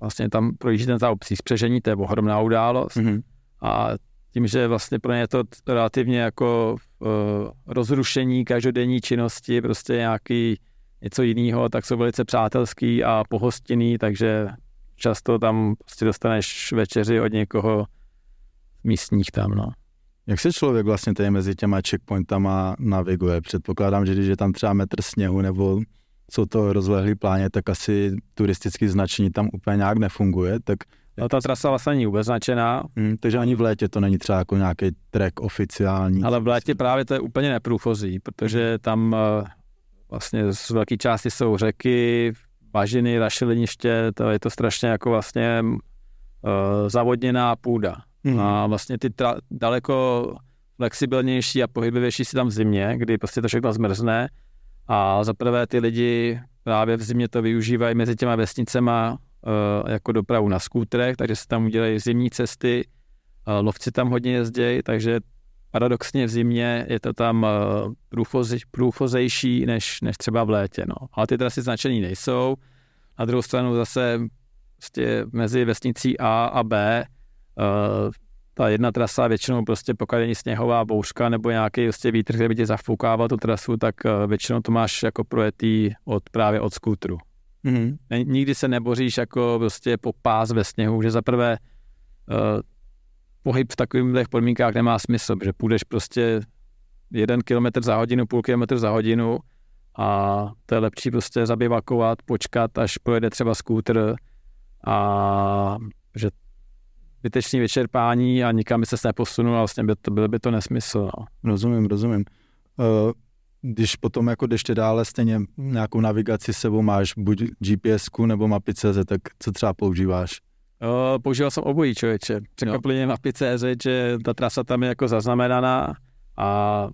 vlastně tam projíždí ten ta obcí spřežení, to je ohromná událost Mhm. a tím, že vlastně pro ně je to relativně jako uh, rozrušení každodenní činnosti, prostě nějaký něco jiného, tak jsou velice přátelský a pohostinný, takže často tam prostě dostaneš večeři od někoho místních tam, no. Jak se člověk vlastně tady mezi těma checkpointama naviguje? Předpokládám, že když je tam třeba metr sněhu nebo jsou to rozlehlý pláně, tak asi turistický značení tam úplně nějak nefunguje, tak No ta trasa vlastně není vůbec značená, hm, takže ani v létě to není třeba jako nějaký trek oficiální. ale v létě právě to je úplně neprůchozí, protože tam eh, vlastně z velké části jsou řeky, bažiny, rašeliniště, to je to strašně jako vlastně uh, zavodněná půda. Mhm. A vlastně ty tra- daleko flexibilnější a pohyblivější si tam v zimě, kdy prostě to všechno zmrzne a zaprvé ty lidi právě v zimě to využívají mezi těma vesnicema uh, jako dopravu na skútrech, takže se tam udělají zimní cesty, uh, lovci tam hodně jezdějí, takže paradoxně v zimě je to tam uh, průfoze, průfozejší než, než třeba v létě. No. Ale ty trasy značení nejsou. Na druhou stranu zase prostě mezi vesnicí A a B uh, ta jedna trasa většinou prostě pokud není sněhová bouřka nebo nějaký prostě vítr, který by tě zafoukával tu trasu, tak eh, většinou to máš jako projetý od, právě od skútru. Mm-hmm. Nikdy se neboříš jako prostě po pás ve sněhu, že zaprvé uh, pohyb v takových podmínkách nemá smysl, že půjdeš prostě jeden kilometr za hodinu, půl kilometr za hodinu a to je lepší prostě zabivakovat, počkat, až pojede třeba skútr a že vytečný vyčerpání a nikam by se neposunul a vlastně by to, byl by to nesmysl. No. Rozumím, rozumím. Uh, když potom jako jdeš dále, stejně nějakou navigaci sebou máš, buď gps nebo mapy.cz, tak co třeba používáš? Uh, používal jsem obojí, člověče. Překvapivě mapy.cz, že ta trasa tam je jako zaznamenaná a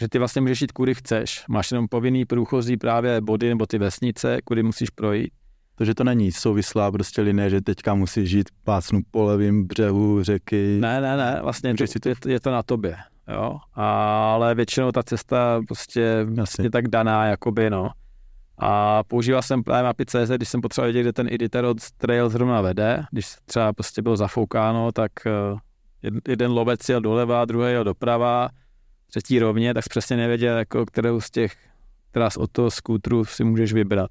že ty vlastně můžeš jít, kudy chceš. Máš jenom povinný průchozí právě body nebo ty vesnice, kudy musíš projít. Takže to není souvislá prostě linie, že teďka musíš žít pásnu po levém břehu řeky. Ne, ne, ne, vlastně to, je, je to na tobě, jo. Ale většinou ta cesta prostě Asi. je tak daná, jakoby, no. A používal jsem právě mapy CZ, když jsem potřeboval vědět, kde ten editor trail zrovna vede. Když třeba prostě bylo zafoukáno, tak eh, jeden lovec jel doleva, druhý jel doprava, třetí rovně, tak přesně nevěděl, jako kterou z těch tras od toho skútru si můžeš vybrat.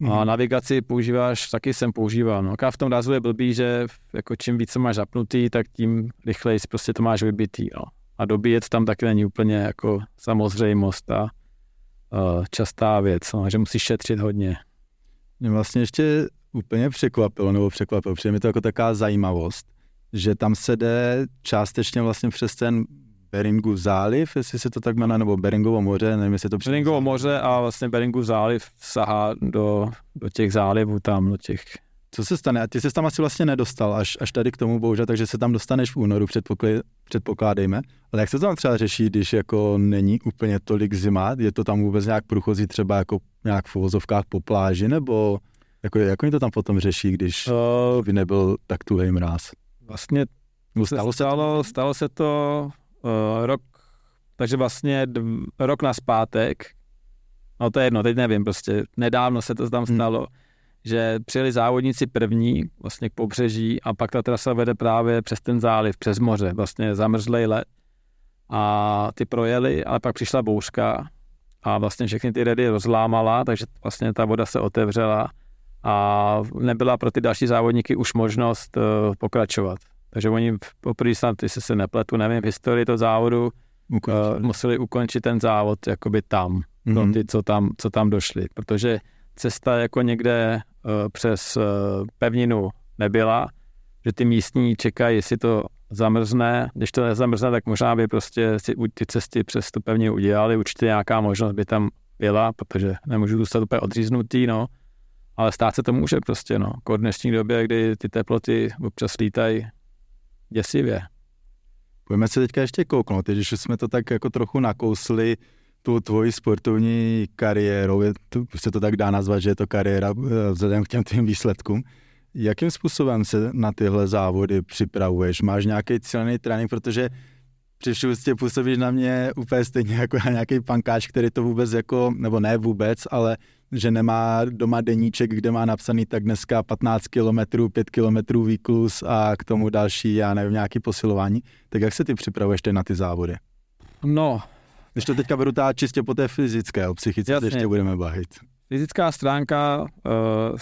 Mm. A mhm. navigaci používáš, taky jsem používal. No. A v tom rázu je blbý, že jako čím více máš zapnutý, tak tím rychleji prostě to máš vybitý. No. A dobíjet tam taky není úplně jako samozřejmost a uh, častá věc, no, že musíš šetřit hodně. Mě vlastně ještě úplně překvapilo, nebo překvapilo, protože mi to jako taková zajímavost, že tam se jde částečně vlastně přes ten Beringův záliv, jestli se to tak jmenuje, nebo Beringovo moře, nevím, jestli to přesně. Beringovo moře a vlastně Beringův záliv sahá do, do těch zálivů tam, do těch... Co se stane? A ty se tam asi vlastně nedostal až, až tady k tomu bohužel, takže se tam dostaneš v únoru, předpokládejme. Ale jak se to tam třeba řeší, když jako není úplně tolik zima? Je to tam vůbec nějak průchozí třeba jako nějak v uvozovkách po pláži, nebo jako, jak oni to tam potom řeší, když uh, by nebyl tak tuhej mráz? Vlastně stalo, se stalo, stalo se to uh, rok, takže vlastně dv, rok na zpátek, no to je jedno, teď nevím, prostě nedávno se to tam hmm. stalo, hmm. že přijeli závodníci první vlastně k pobřeží a pak ta trasa vede právě přes ten záliv, přes moře, vlastně zamrzlej let a ty projeli, ale pak přišla bouřka a vlastně všechny ty redy rozlámala, takže vlastně ta voda se otevřela a nebyla pro ty další závodníky už možnost uh, pokračovat. Takže oni poprvé snad, jestli se nepletu, nevím, v historii toho závodu uh, museli ukončit ten závod jakoby tam, mm-hmm. ty, co tam, co tam došli, protože cesta jako někde uh, přes uh, pevninu nebyla, že ty místní čekají, jestli to zamrzne, když to nezamrzne, tak možná by prostě si ty cesty přes tu pevninu udělali, určitě nějaká možnost by tam byla, protože nemůžu zůstat úplně odříznutý, no, ale stát se to může prostě, no, jako v dnešní době, kdy ty teploty občas lítají děsivě. Pojďme se teďka ještě kouknout, když jsme to tak jako trochu nakousli, tu tvoji sportovní kariérou, je to, se to tak dá nazvat, že je to kariéra eh, vzhledem k těm tvým výsledkům. Jakým způsobem se na tyhle závody připravuješ? Máš nějaký cílený trénink, protože při ústě působíš na mě úplně stejně jako na nějaký pankáč, který to vůbec jako, nebo ne vůbec, ale že nemá doma deníček, kde má napsaný tak dneska 15 km, 5 km výklus a k tomu další, já nevím, nějaký posilování. Tak jak se ty připravuješ ty na ty závody? No. Když to teďka beru čistě po té fyzické, o psychice Jasně. ještě budeme bavit. Fyzická stránka, uh,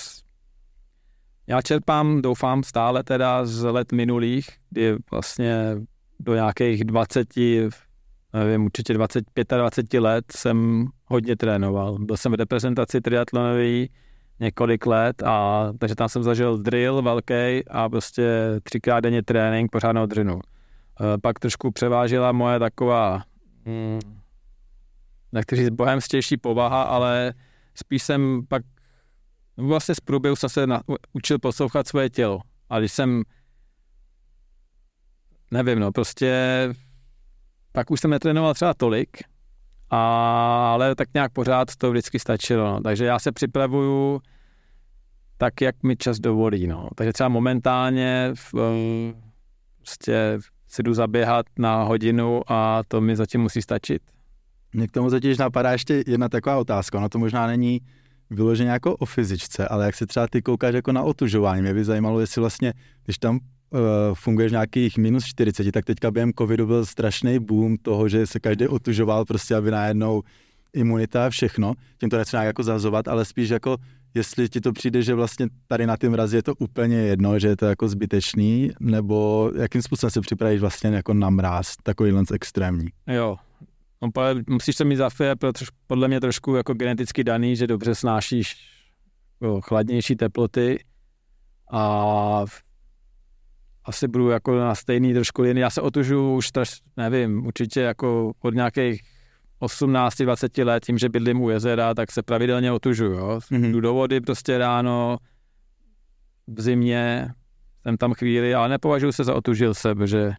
já čerpám, doufám, stále teda z let minulých, kdy vlastně do nějakých 20, nevím, určitě 25 20 let jsem hodně trénoval. Byl jsem v reprezentaci triatlonové několik let a takže tam jsem zažil drill velký a prostě třikrát denně trénink pořádnou drinu. E, pak trošku převážila moje taková, hmm, nechci říct bohemstější povaha, ale spíš jsem pak vlastně z průběhu jsem se na, učil poslouchat svoje tělo. A když jsem nevím, no, prostě pak už jsem netrénoval třeba tolik, a, ale tak nějak pořád to vždycky stačilo. No. Takže já se připravuju tak, jak mi čas dovolí. No. Takže třeba momentálně v, prostě si jdu zaběhat na hodinu a to mi zatím musí stačit. Mě k tomu totiž napadá ještě jedna taková otázka. Ona to možná není vyloženě jako o fyzičce, ale jak se třeba ty koukáš jako na otužování. Mě by zajímalo, jestli vlastně, když tam funguješ v nějakých minus 40, tak teďka během covidu byl strašný boom toho, že se každý otužoval prostě, aby najednou imunita a všechno. Tím to nechci nějak jako zazovat, ale spíš jako jestli ti to přijde, že vlastně tady na tím mrazi je to úplně jedno, že je to jako zbytečný, nebo jakým způsobem se připravíš vlastně jako na mráz, takovýhle extrémní. Jo, no, musíš se mít za podle mě trošku jako geneticky daný, že dobře snášíš jo, chladnější teploty a asi budu jako na stejný trošku jiný. Já se otužu už, traž, nevím, určitě jako od nějakých 18-20 let, tím, že bydlím u jezera, tak se pravidelně otužuju. Jo. Mm-hmm. Jdu do vody prostě ráno, v zimě, jsem tam chvíli, ale nepovažuji se za otužil se, protože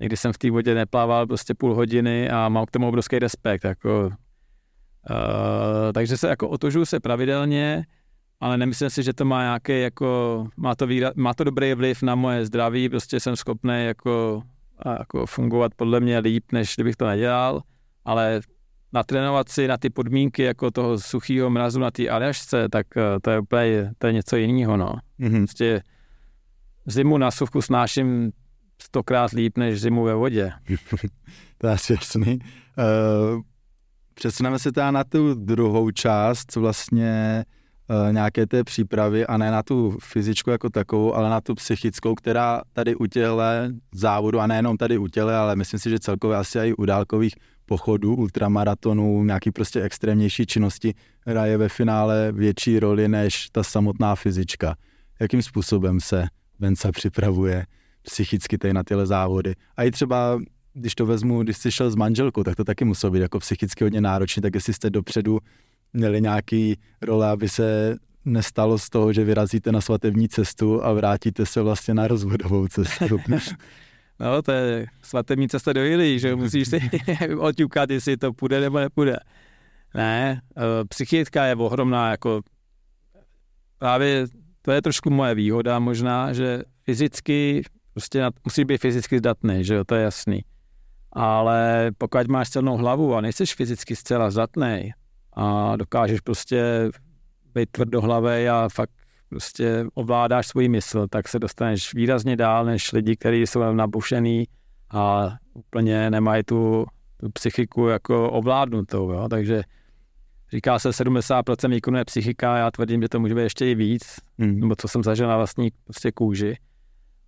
někdy jsem v té vodě neplával prostě půl hodiny a mám k tomu obrovský respekt. Jako, uh, takže se jako otužuju se pravidelně, ale nemyslím si, že to má nějaký jako, má to, výra, má to dobrý vliv na moje zdraví, prostě jsem schopný jako, jako fungovat podle mě líp, než kdybych to nedělal, ale natrénovat si na ty podmínky jako toho suchého mrazu na té Aljašce, tak eh, to je úplně to je něco jiného. No. Mm-hmm. Prostě zimu na suchu snáším stokrát líp než zimu ve vodě. to je asi jasný. Uh, přesuneme se teda na tu druhou část, co vlastně nějaké té přípravy a ne na tu fyzičku jako takovou, ale na tu psychickou, která tady u těhle závodu, a nejenom tady u těle, ale myslím si, že celkově asi i u dálkových pochodu, ultramaratonů, nějaký prostě extrémnější činnosti hraje ve finále větší roli než ta samotná fyzička. Jakým způsobem se Venca připravuje psychicky tady na tyhle závody. A i třeba, když to vezmu, když jsi šel s manželkou, tak to taky muselo být jako psychicky hodně náročné, tak jestli jste dopředu měli nějaký role, aby se nestalo z toho, že vyrazíte na svatební cestu a vrátíte se vlastně na rozvodovou cestu. No, to je svatební cesta do Jilí, že musíš si oťukat, jestli to půjde nebo nepůjde. Ne, eh, psychická je ohromná, jako právě to je trošku moje výhoda možná, že fyzicky, prostě musí být fyzicky zdatný, že jo, to je jasný. Ale pokud máš celnou hlavu a nejsi fyzicky zcela zdatný a dokážeš prostě být tvrdohlavý a fakt prostě ovládáš svůj mysl, tak se dostaneš výrazně dál než lidi, kteří jsou nabušený a úplně nemají tu, tu psychiku jako ovládnutou, jo? takže říká se 70% výkonu je psychika, já tvrdím, že to může být ještě i víc, mm. nebo co jsem zažil na vlastní prostě kůži.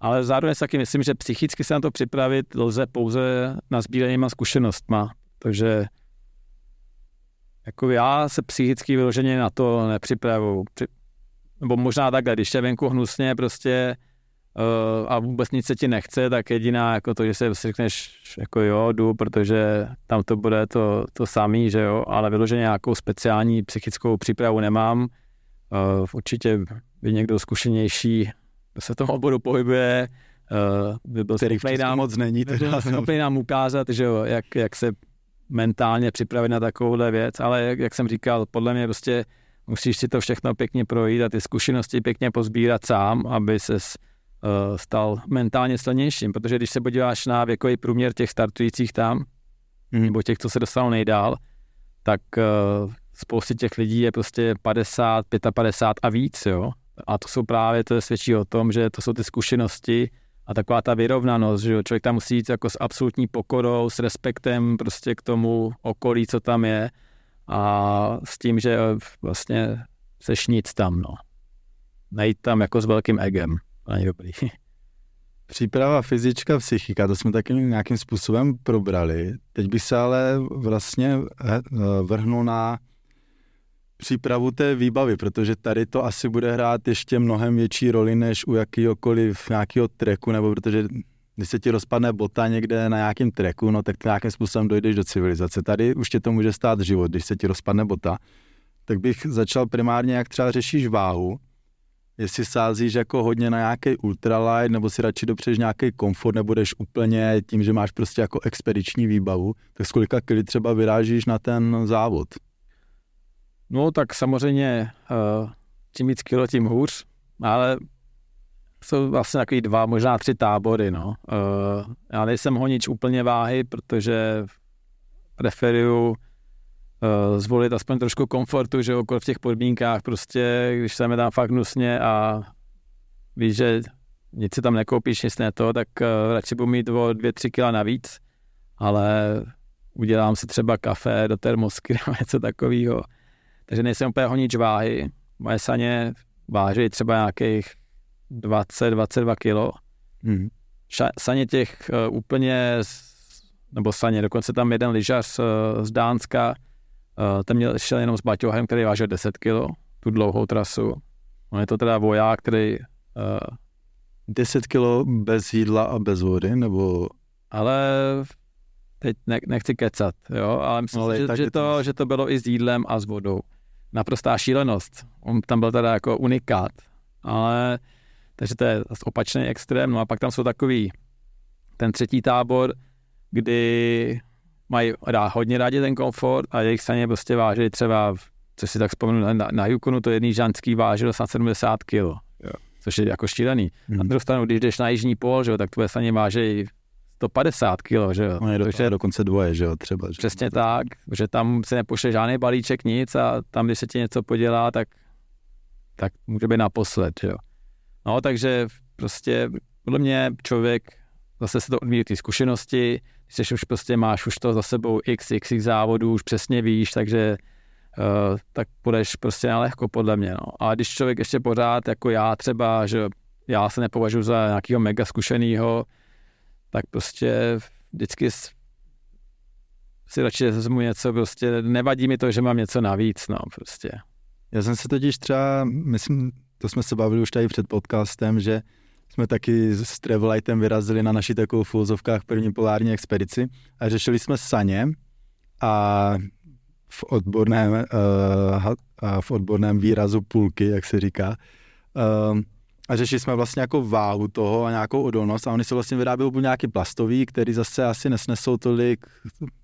Ale zároveň si taky myslím, že psychicky se na to připravit lze pouze na sbírenýma zkušenostma. Takže jako já se psychicky vyloženě na to nepřipravuju nebo možná takhle, když je venku hnusně prostě uh, a vůbec nic se ti nechce, tak jediná jako to, že se řekneš jako jo, jdu, protože tam to bude to, to samý, že jo, ale vyloženě nějakou speciální psychickou přípravu nemám. Uh, určitě by někdo zkušenější se toho oboru pohybuje, uh, by byl schopný nám, moc není, schopný nám ukázat, že jo, jak, jak se mentálně připravit na takovouhle věc, ale jak, jak jsem říkal, podle mě prostě musíš si to všechno pěkně projít a ty zkušenosti pěkně pozbírat sám, aby se uh, stal mentálně silnějším, protože když se podíváš na věkový průměr těch startujících tam, mm. nebo těch, co se dostanou nejdál, tak uh, spousty těch lidí je prostě 50, 55 a víc, jo. A to jsou právě, to svědčí o tom, že to jsou ty zkušenosti a taková ta vyrovnanost, že jo. Člověk tam musí jít jako s absolutní pokorou, s respektem prostě k tomu okolí, co tam je a s tím, že vlastně seš nic tam, no. Nejít tam jako s velkým egem, není dobrý. Příprava fyzička, psychika, to jsme taky nějakým způsobem probrali. Teď bych se ale vlastně eh, vrhnul na přípravu té výbavy, protože tady to asi bude hrát ještě mnohem větší roli než u jakýhokoliv nějakého treku, nebo protože když se ti rozpadne bota někde na nějakém treku, no tak nějakým způsobem dojdeš do civilizace. Tady už tě to může stát život, když se ti rozpadne bota. Tak bych začal primárně, jak třeba řešíš váhu, jestli sázíš jako hodně na nějaký ultralight, nebo si radši dopřeš nějaký komfort, nebudeš úplně tím, že máš prostě jako expediční výbavu, tak z kolika kily třeba vyrážíš na ten závod? No tak samozřejmě uh, čím víc kilo, tím hůř, ale jsou vlastně takový dva, možná tři tábory, no. Uh, já nejsem honič úplně váhy, protože preferuju uh, zvolit aspoň trošku komfortu, že okolo v těch podmínkách prostě, když se mi tam fakt nusně a víš, že nic si tam nekoupíš, nic ne to, tak radši budu mít o dvě, tři kila navíc, ale udělám si třeba kafe do termosky nebo něco takového. Takže nejsem úplně honič váhy. Moje saně váží třeba nějakých 20-22 kilo. Hmm. Saně těch uh, úplně, nebo saně, dokonce tam jeden lyžař z, z Dánska, uh, ten měl, šel jenom s baťohem, který vážil 10 kilo, tu dlouhou trasu. On je to teda voják, který... Uh, 10 kilo bez jídla a bez vody, nebo... Ale teď ne, nechci kecat, jo, ale myslím ale si, že, že, to, že to bylo i s jídlem a s vodou. Naprostá šílenost. On tam byl teda jako unikát, ale takže to je opačný extrém. No a pak tam jsou takový ten třetí tábor, kdy mají rá, hodně rádi ten komfort a jejich saně prostě váží třeba, co si tak vzpomenu, na, na Yukonu to jedný žánský vážil snad 70 kg. Což je jako šílený. Hmm. Na druhou stranu, když jdeš na jižní pol, že tak tvoje saně váží 150 kg, že jo. No je do, je dokonce dvoje, že jo, třeba. Že Přesně tak, že tam se nepošle žádný balíček, nic a tam, když se ti něco podělá, tak, tak může být naposled, že jo. No, takže prostě podle mě člověk, zase se to odvíjí ty zkušenosti, když už prostě máš už to za sebou x, x, x závodů, už přesně víš, takže uh, tak půjdeš prostě na lehko podle mě. No. A když člověk ještě pořád, jako já třeba, že já se nepovažuji za nějakého mega zkušeného, tak prostě vždycky si radši vezmu něco, prostě nevadí mi to, že mám něco navíc, no prostě. Já jsem se totiž třeba, myslím, to jsme se bavili už tady před podcastem, že jsme taky s Travellightem vyrazili na naší takovou v úzovkách první polární expedici a řešili jsme saně a v odborném, uh, v odborném výrazu půlky, jak se říká, uh, a řešili jsme vlastně jako váhu toho a nějakou odolnost a oni se vlastně vyrábějí úplně nějaký plastový, který zase asi nesnesou tolik,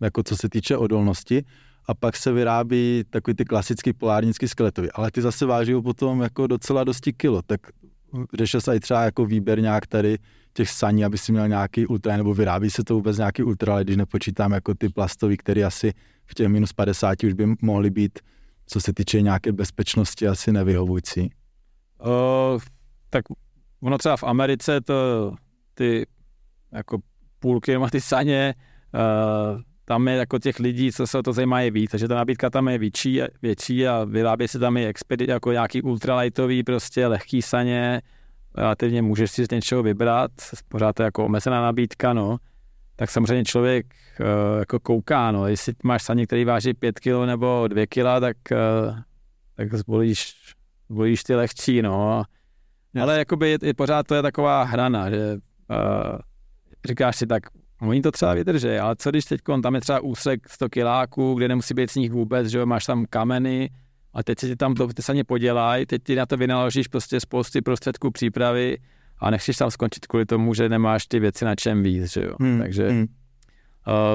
jako co se týče odolnosti a pak se vyrábí takový ty klasický polárnický skeletový, ale ty zase váží potom jako docela dosti kilo, tak řešil se i třeba jako výběr nějak tady těch saní, aby si měl nějaký ultra, nebo vyrábí se to vůbec nějaký ultra, ale když nepočítám jako ty plastový, které asi v těch minus 50 už by mohly být, co se týče nějaké bezpečnosti, asi nevyhovující. Uh, tak ono třeba v Americe to ty jako půlky nebo ty saně, uh, tam je jako těch lidí, co se o to zajímají víc, takže ta nabídka tam je větší, větší a vyrábí se tam i expedi, jako nějaký ultralightový prostě lehký saně, relativně můžeš si z něčeho vybrat, pořád to je jako omezená nabídka, no, tak samozřejmě člověk uh, jako kouká, no, jestli máš saně, který váží 5 kg nebo 2 kg, tak, uh, tak zvolíš, zvolíš ty lehčí, no, ale jakoby je, je, pořád to je taková hrana, že uh, říkáš si tak, oni to třeba vydrží, ale co když teď tam je třeba úsek 100 kiláků, kde nemusí být sníh vůbec, že máš tam kameny a teď se ti tam to ty se podělají, teď ti na to vynaložíš prostě spousty prostředků přípravy a nechceš tam skončit kvůli tomu, že nemáš ty věci na čem víc, že jo. Hmm. Takže hmm.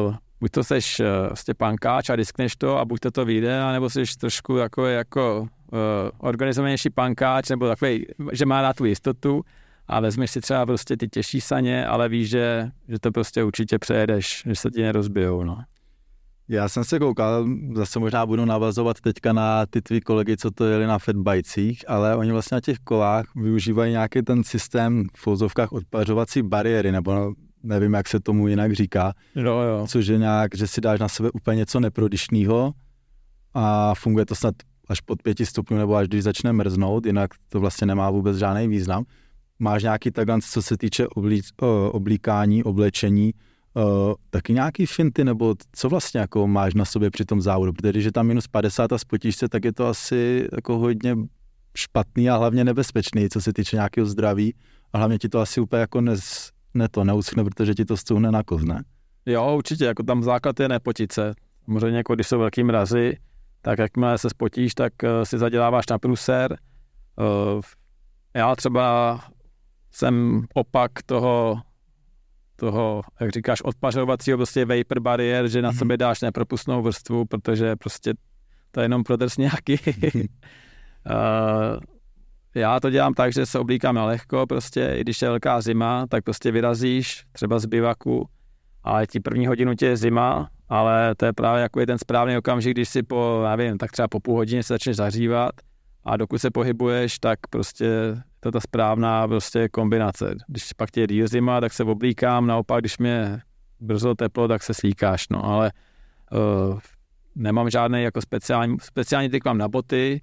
Uh, buď to seš uh, prostě pankáč a diskneš to a buď to to vyjde, anebo jsi trošku jako, jako uh, organizovanější pankáč, nebo takový, že má na tu jistotu a vezmeš si třeba prostě ty těžší saně, ale víš, že, že to prostě určitě přejedeš, že se ti nerozbijou, no. Já jsem se koukal, zase možná budu navazovat teďka na ty tvý kolegy, co to jeli na fatbajcích, ale oni vlastně na těch kolách využívají nějaký ten systém v fouzovkách odpařovací bariéry, nebo nevím, jak se tomu jinak říká. Jo, jo. Což je nějak, že si dáš na sebe úplně něco neprodyšného a funguje to snad až pod pěti stupňů nebo až když začne mrznout, jinak to vlastně nemá vůbec žádný význam. Máš nějaký takhle, co se týče oblí, oblíkání, oblečení, Uh, taky nějaký finty, nebo co vlastně jako máš na sobě při tom závodu, protože když je tam minus 50 a spotíš se, tak je to asi jako hodně špatný a hlavně nebezpečný, co se týče nějakého zdraví a hlavně ti to asi úplně jako nez, ne to neuschne, protože ti to stůhne na koz, ne? Jo, určitě, jako tam základ je nepotit se. Samozřejmě, jako když jsou velký mrazy, tak jakmile se spotíš, tak uh, si zaděláváš na pruser. Uh, já třeba jsem opak toho, toho, jak říkáš, odpařovacího prostě vapor bariér, že na mm-hmm. sebe dáš nepropustnou vrstvu, protože prostě to je jenom prodrs nějaký. uh, já to dělám tak, že se oblíkám na lehko, prostě i když je velká zima, tak prostě vyrazíš třeba z bivaku a ti první hodinu tě je zima, ale to je právě jako je ten správný okamžik, když si po, já vím, tak třeba po půl hodině se začneš zahřívat a dokud se pohybuješ, tak prostě to je ta správná prostě kombinace. Když pak tě je zima, tak se oblíkám, naopak, když mě brzo teplo, tak se slíkáš, no, ale uh, nemám žádný jako speciální, speciální tyk mám na boty,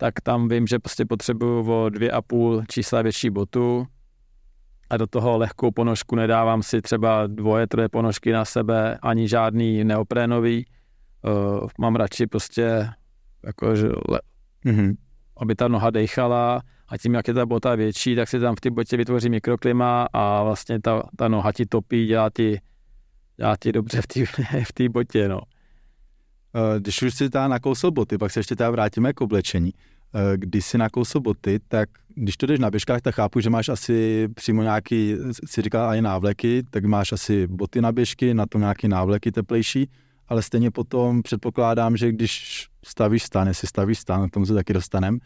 tak tam vím, že prostě potřebuju o dvě a půl čísla větší botu a do toho lehkou ponožku nedávám si třeba dvoje, troje ponožky na sebe, ani žádný neoprénový. Uh, mám radši prostě jako, že le, mm-hmm. aby ta noha dechala a tím, jak je ta bota větší, tak si tam v té botě vytvoří mikroklima a vlastně ta, ta noha ti topí, dělá ti, dělá ti dobře v té v botě, no. Eh, když už si ta nakousl boty, pak se ještě teda vrátíme k oblečení. Eh, když si nakousl boty, tak když to jdeš na běžkách, tak chápu, že máš asi přímo nějaký, si říkal ani návleky, tak máš asi boty na běžky, na to nějaký návleky teplejší, ale stejně potom předpokládám, že když stavíš stan, jestli stavíš stan, k tomu se taky dostanem,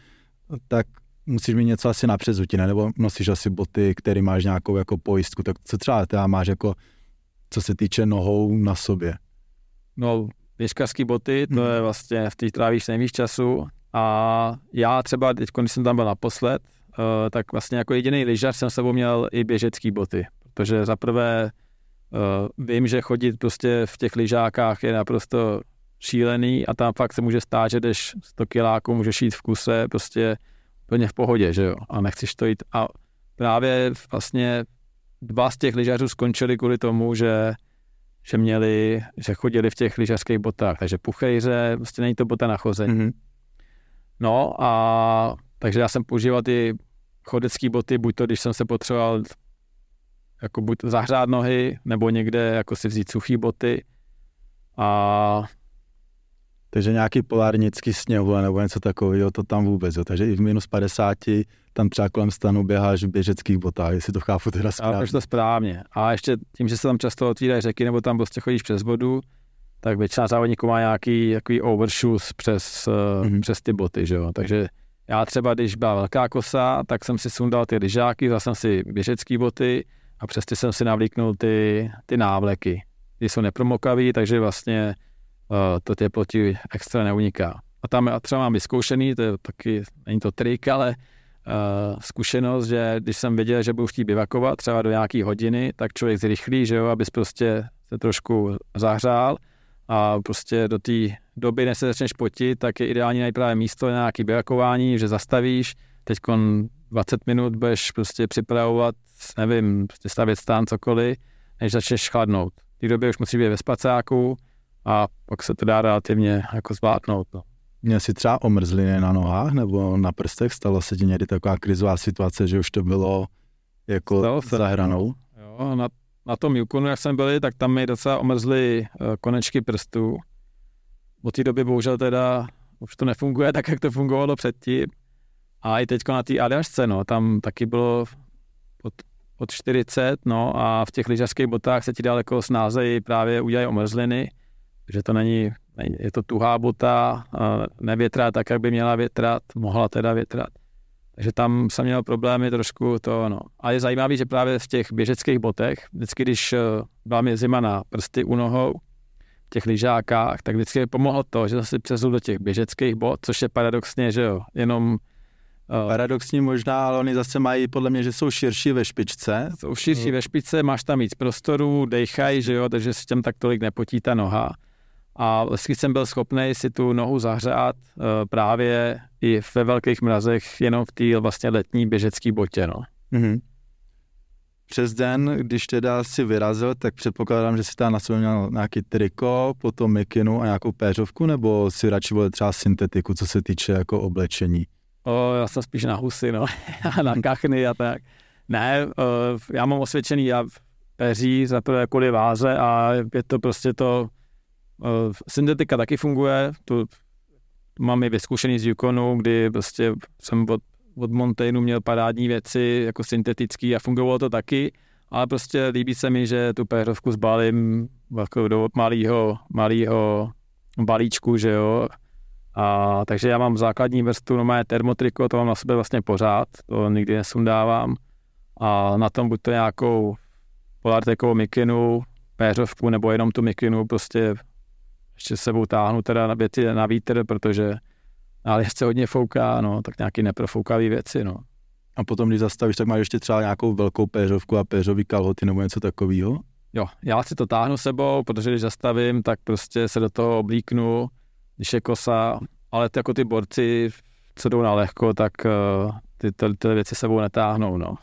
tak musíš mít něco asi na přezuti, ne? nebo nosíš asi boty, které máš nějakou jako pojistku, tak co třeba teda máš jako, co se týče nohou na sobě? No, běžkařské boty, to hmm. je vlastně, v těch trávíš nejvíc času. A já třeba teď, když jsem tam byl naposled, uh, tak vlastně jako jediný lyžař jsem sebou měl i běžecké boty, protože za prvé uh, vím, že chodit prostě v těch lyžákách je naprosto šílený a tam fakt se může stát, že jdeš 100 kiláků, můžeš jít v kuse prostě plně v pohodě, že jo, a nechceš to jít. A právě vlastně dva z těch lyžařů skončili kvůli tomu, že že měli, že chodili v těch lyžařských botách, takže puchejře, prostě není to bota na chození. Mm-hmm. No a takže já jsem používal ty chodecké boty, buď to, když jsem se potřeboval jako buď zahřát nohy, nebo někde jako si vzít suchý boty a takže nějaký polárnický sněhu nebo něco takového, to tam vůbec, jo. Takže i v minus 50 tam třeba kolem stanu běháš v běžeckých botách, jestli to chápu teda správně. A to správně. A ještě tím, že se tam často otvírají řeky, nebo tam prostě chodíš přes vodu, tak většina závodníků má nějaký takový overshoes přes, mm-hmm. přes ty boty, že jo. Takže já třeba, když byla velká kosa, tak jsem si sundal ty ryžáky, vzal jsem si běžecké boty a přes ty jsem si navlíknul ty, ty návleky. Ty jsou nepromokavý, takže vlastně uh, to teplo ti extra neuniká. A tam já třeba mám vyzkoušený, to je taky, není to trik, ale uh, zkušenost, že když jsem věděl, že budu chtít bivakovat třeba do nějaké hodiny, tak člověk zrychlí, že jo, abys prostě se trošku zahřál a prostě do té doby, než se začneš potit, tak je ideální najít právě místo na nějaké bivakování, že zastavíš, teď 20 minut budeš prostě připravovat, nevím, prostě stavět stán, cokoliv, než začneš chladnout. V té době už musí být ve spacáku a pak se to dá relativně jako zvládnout. No. Měl jsi třeba omrzliny na nohách nebo na prstech? Stalo se ti někdy taková krizová situace, že už to bylo jako za hranou? Jo, na, na tom Yukonu, jak jsme byli, tak tam mi docela omrzly uh, konečky prstů. Od té doby bohužel teda už to nefunguje tak, jak to fungovalo předtím. A i teď na té Aljašce, no, tam taky bylo od, od 40, no, a v těch lyžařských botách se ti daleko snázejí právě udělají omrzliny, že to není, je to tuhá bota, nevětrá tak, jak by měla větrat, mohla teda větrat. Takže tam jsem měl problémy trošku to, no. A je zajímavé, že právě v těch běžeckých botech, vždycky, když eh, byla mi zima na prsty u nohou, v těch lyžákách, tak vždycky mi pomohlo to, že si přezul do těch běžeckých bot, což je paradoxně, že jo, jenom Uh, Paradoxní možná, ale oni zase mají podle mě, že jsou širší ve špičce. Jsou širší ve špičce, máš tam víc prostoru, dejchají, že jo, takže si tam tak tolik nepotí ta noha a vlastně jsem byl schopný si tu nohu zahřát uh, právě i ve velkých mrazech jenom v té vlastně letní běžecké botě. No. Mm-hmm. Přes den, když teda si vyrazil, tak předpokládám, že si tam na sobě měl nějaký triko, potom mikinu a nějakou péřovku, nebo si radši byl třeba syntetiku, co se týče jako oblečení? O, já jsem spíš na husy, no, a na kachny a tak. Ne, uh, já mám osvědčený já peří za prvé kvůli váze a je to prostě to syntetika taky funguje, tu mám i vyzkušený z Yukonu, kdy prostě jsem od, od Montaigne měl parádní věci jako syntetický a fungovalo to taky, ale prostě líbí se mi, že tu péřovku zbalím jako do malého, malého balíčku, že jo, a takže já mám základní vrstvu, no mé termotriko, to mám na sebe vlastně pořád, to nikdy nesundávám. A na tom buď to nějakou polartekovou mikinu, péřovku, nebo jenom tu mikinu prostě ještě sebou táhnu teda na věci na vítr, protože ale se hodně fouká, no, tak nějaký neprofoukavý věci, no. A potom, když zastavíš, tak máš ještě třeba nějakou velkou péřovku a péřový kalhoty nebo něco takového? Jo, já si to táhnu sebou, protože když zastavím, tak prostě se do toho oblíknu, když je kosa, ale ty, jako ty borci, co jdou na lehko, tak uh, ty, ty, ty věci sebou netáhnou, no.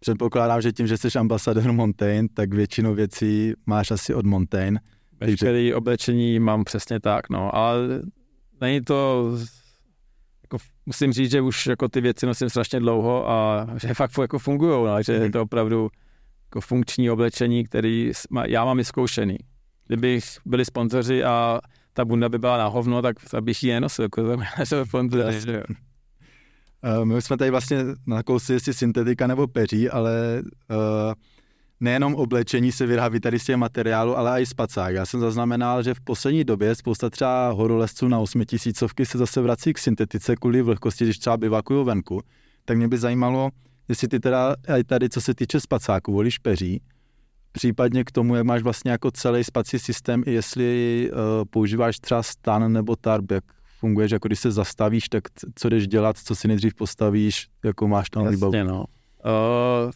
Předpokládám, že tím, že jsi ambasador Montaigne, tak většinu věcí máš asi od Montaigne. Veškeré oblečení mám přesně tak, no, ale není to, jako musím říct, že už jako ty věci nosím strašně dlouho a že fakt jako fungují, no, že je to opravdu jako funkční oblečení, který já mám vyzkoušený. Kdybych byli sponzoři a ta bunda by byla na hovno, tak bych ji nenosil, jako to sponzoři. My jsme tady vlastně nakousli, jestli syntetika nebo peří, ale uh, nejenom oblečení se vyrábí tady z těch materiálu, ale i spacák. Já jsem zaznamenal, že v poslední době spousta třeba horolezců na osmitisícovky se zase vrací k syntetice kvůli vlhkosti, když třeba bivakují venku. Tak mě by zajímalo, jestli ty teda i tady, co se týče spacáku, volíš peří, případně k tomu, jak máš vlastně jako celý spací systém, jestli uh, používáš třeba stan nebo tarb, jak funguješ, jako když se zastavíš, tak co jdeš dělat, co si nejdřív postavíš, jako máš tam výbavu? no. Uh,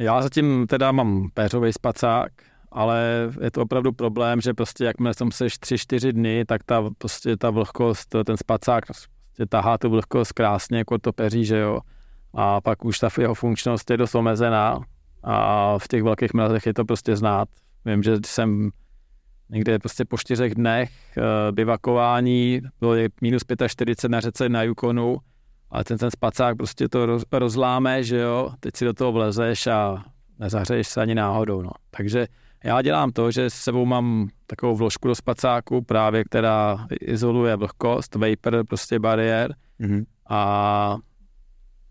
já zatím teda mám péřový spacák, ale je to opravdu problém, že prostě jakmile jsem seš 3-4 dny, tak ta, prostě ta vlhkost, ten spacák prostě tahá tu vlhkost krásně jako to peří, že jo. A pak už ta jeho funkčnost je dost omezená a v těch velkých mrazech je to prostě znát. Vím, že jsem někde prostě po čtyřech dnech uh, bivakování, bylo je minus 45 na řece na Yukonu, ale ten, ten spacák prostě to roz, rozláme, že jo, teď si do toho vlezeš a nezahřeješ se ani náhodou, no. Takže já dělám to, že s sebou mám takovou vložku do spacáku právě, která izoluje vlhkost, vapor, prostě bariér mm-hmm. a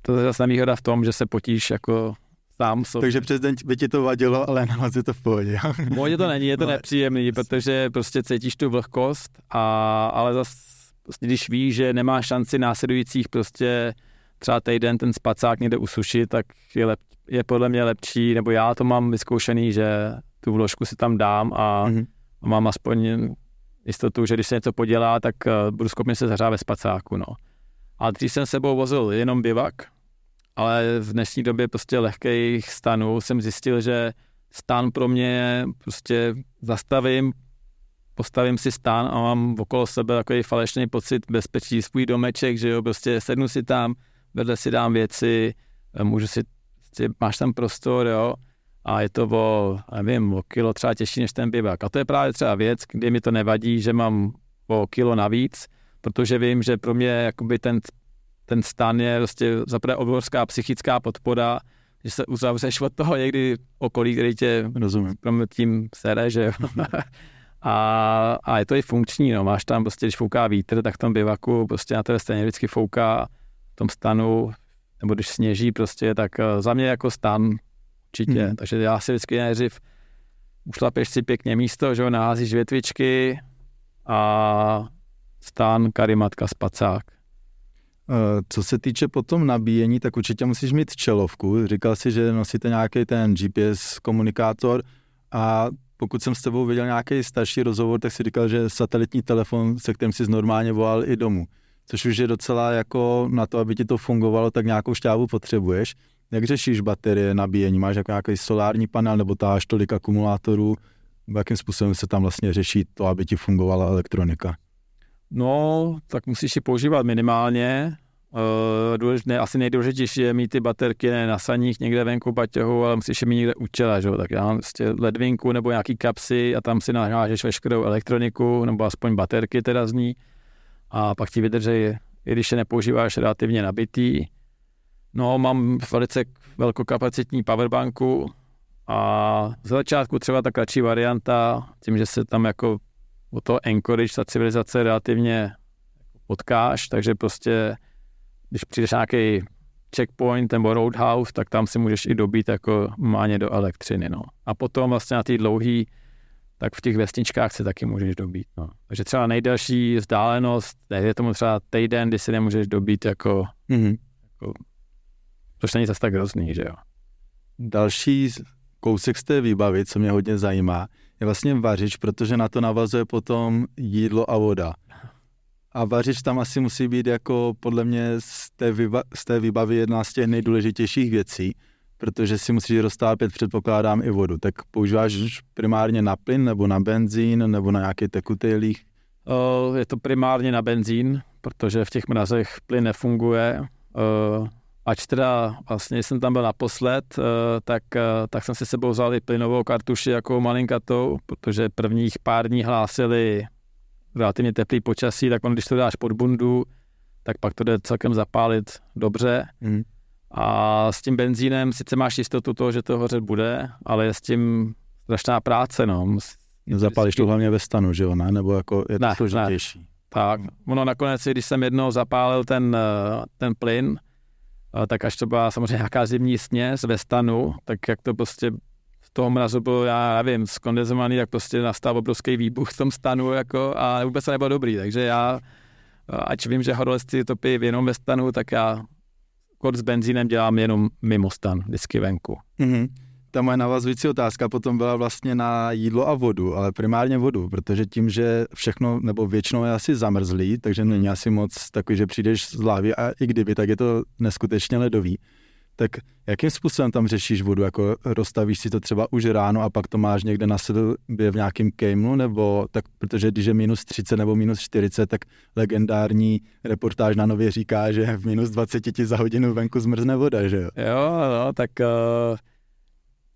to je zase nevýhoda v tom, že se potíš jako sám sobě. Takže přes den by ti to vadilo, ale na je to v pohodě. v pohodě to není, je to no, nepříjemný, protože prostě cítíš tu vlhkost, a, ale zase prostě, když víš, že nemá šanci následujících prostě třeba týden ten spacák někde usušit, tak je, lep, je podle mě lepší, nebo já to mám vyzkoušený, že tu vložku si tam dám a, mm-hmm. a mám aspoň jistotu, že když se něco podělá, tak uh, budu schopný se zahřát ve spacáku, no. A dřív jsem sebou vozil jenom bivak, ale v dnešní době prostě lehkých stanů jsem zjistil, že stan pro mě je prostě zastavím, postavím si stan a mám okolo sebe takový falešný pocit bezpečí, svůj domeček, že jo, prostě sednu si tam, vedle si dám věci, můžu si, prostě máš tam prostor, jo, a je to o, nevím, o kilo třeba těžší než ten bivak. A to je právě třeba věc, kdy mi to nevadí, že mám o kilo navíc, protože vím, že pro mě jakoby ten ten stan je prostě zaprvé obrovská psychická podpora, že se uzavřeš od toho někdy okolí, který tě Rozumím. tím sere, že a, a, je to i funkční, no. máš tam prostě, když fouká vítr, tak v tom bivaku prostě na tebe stejně vždycky fouká v tom stanu, nebo když sněží prostě, tak eh, za mě jako stan určitě, hmm. takže já si vždycky nejdřív ušlapeš si pěkně místo, že jo, naházíš větvičky a stan, karimatka, spacák. Eh, co se týče potom nabíjení, tak určitě musíš mít čelovku. Říkal si, že nosíte nějaký ten GPS komunikátor a pokud jsem s tebou viděl nějaký starší rozhovor, tak si říkal, že satelitní telefon, se kterým jsi normálně volal i domů. Což už je docela jako na to, aby ti to fungovalo, tak nějakou šťávu potřebuješ. Jak řešíš baterie, nabíjení? Máš jako nějaký solární panel nebo táš tolik akumulátorů? Jakým způsobem se tam vlastně řeší to, aby ti fungovala elektronika? No, tak musíš ji používat minimálně. Uh, důležité, asi nejdůležitější je mít ty baterky ne na saních někde venku baťohu, ale musíš je mít někde u že? tak já mám prostě ledvinku nebo nějaký kapsy a tam si nahážeš veškerou elektroniku nebo aspoň baterky teda z ní a pak ti vydrží, i když je nepoužíváš relativně nabitý. No, mám velice velkokapacitní powerbanku a z začátku třeba ta kratší varianta, tím, že se tam jako o to Anchorage, ta civilizace relativně potkáš, takže prostě když přijdeš nějaký checkpoint nebo roadhouse, tak tam si můžeš i dobít jako máně do elektřiny, no. A potom vlastně na té dlouhý, tak v těch vesničkách si taky můžeš dobít, no. Takže třeba nejdelší vzdálenost, je tomu třeba týden, kdy si nemůžeš dobít jako, mm-hmm. jako což není zase tak hrozný, že jo. Další kousek z té výbavy, co mě hodně zajímá, je vlastně vařič, protože na to navazuje potom jídlo a voda. A vařič tam asi musí být jako podle mě z té, vyba, z té výbavy jedna z těch nejdůležitějších věcí, protože si musíš roztápět, předpokládám, i vodu. Tak používáš primárně na plyn, nebo na benzín, nebo na nějaký tekutý líh? Je to primárně na benzín, protože v těch mrazech plyn nefunguje. Ač teda vlastně jsem tam byl naposled, tak, tak jsem si sebou vzal i plynovou kartuši jako malinkatou, protože prvních pár dní hlásili relativně teplý počasí, tak on, když to dáš pod bundu, tak pak to jde celkem zapálit dobře. Mm. A s tím benzínem sice máš jistotu toho, že to hořet bude, ale je s tím strašná práce, no. Zapálíš to hlavně ve stanu, že jo, ne? Nebo jako je to ne, složitější? Ne. Tak, ono nakonec, když jsem jednou zapálil ten, eh, ten plyn, eh, tak až to byla samozřejmě nějaká zimní sněz ve stanu, tak jak to prostě z toho mrazu bylo, já nevím, skondenzovaný, tak prostě nastal obrovský výbuch v tom stanu jako, a vůbec to nebylo dobrý, takže já, ač vím, že horolezci topí jenom ve stanu, tak já kort s benzínem dělám jenom mimo stan, vždycky venku. Mm-hmm. Ta moje navazující otázka potom byla vlastně na jídlo a vodu, ale primárně vodu, protože tím, že všechno nebo většinou je asi zamrzlý, takže není asi moc takový, že přijdeš z lávy a i kdyby, tak je to neskutečně ledový tak jakým způsobem tam řešíš vodu? Jako rozstavíš si to třeba už ráno a pak to máš někde na sobě v nějakém kejmlu, nebo tak, protože když je minus 30 nebo minus 40, tak legendární reportáž na Nově říká, že v minus 20 ti za hodinu venku zmrzne voda, že jo? Jo, no, tak uh,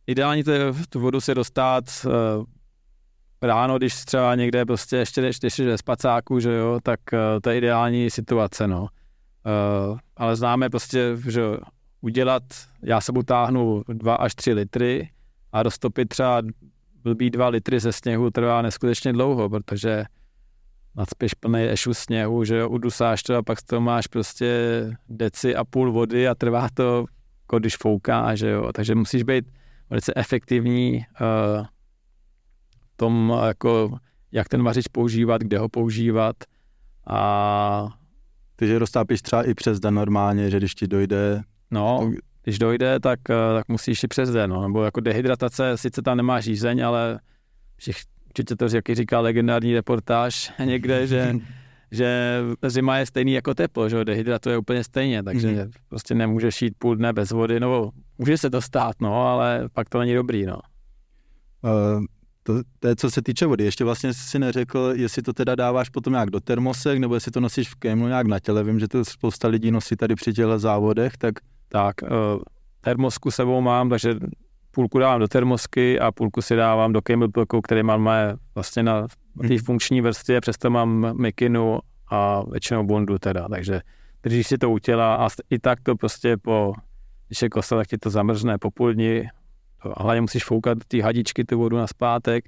ideální to je tu vodu si dostat uh, ráno, když třeba někde prostě ještě než když ve spacáku, že jo, tak uh, to je ideální situace, no. Uh, ale známe prostě, že udělat, já se táhnu 2 až 3 litry a roztopit třeba blbý 2 litry ze sněhu trvá neskutečně dlouho, protože nadspěš plný ešu sněhu, že jo, udusáš to a pak to máš prostě deci a půl vody a trvá to, jako když fouká, že jo, takže musíš být velice efektivní uh, v tom, jako, jak ten vařič používat, kde ho používat a takže roztápíš třeba i přes den normálně, že když ti dojde No, když dojde, tak, eh, tak musíš i přes den, no. nebo jako dehydratace, sice tam nemá žízeň, ale všich, určitě to jaký říká legendární reportáž někde, že, že zima je stejný jako teplo, že dehydratuje úplně stejně, takže mm-hmm. prostě nemůžeš jít půl dne bez vody, no může se to stát, no, ale pak to není dobrý, no. Uh, to, to je co se týče vody. Ještě vlastně si neřekl, jestli to teda dáváš potom nějak do termosek, nebo jestli to nosíš v kémlu nějak na těle. Vím, že to spousta lidí nosí tady při těle závodech, tak tak uh, termosku sebou mám, takže půlku dávám do termosky a půlku si dávám do camelbacku, který mám vlastně na té hmm. funkční vrstvě, přesto mám mikinu a většinou bondu teda, takže držíš si to u těla a i tak to prostě po, když je kosel, tak ti to zamrzne po půl dní, a hlavně musíš foukat ty hadičky, tu vodu na zpátek,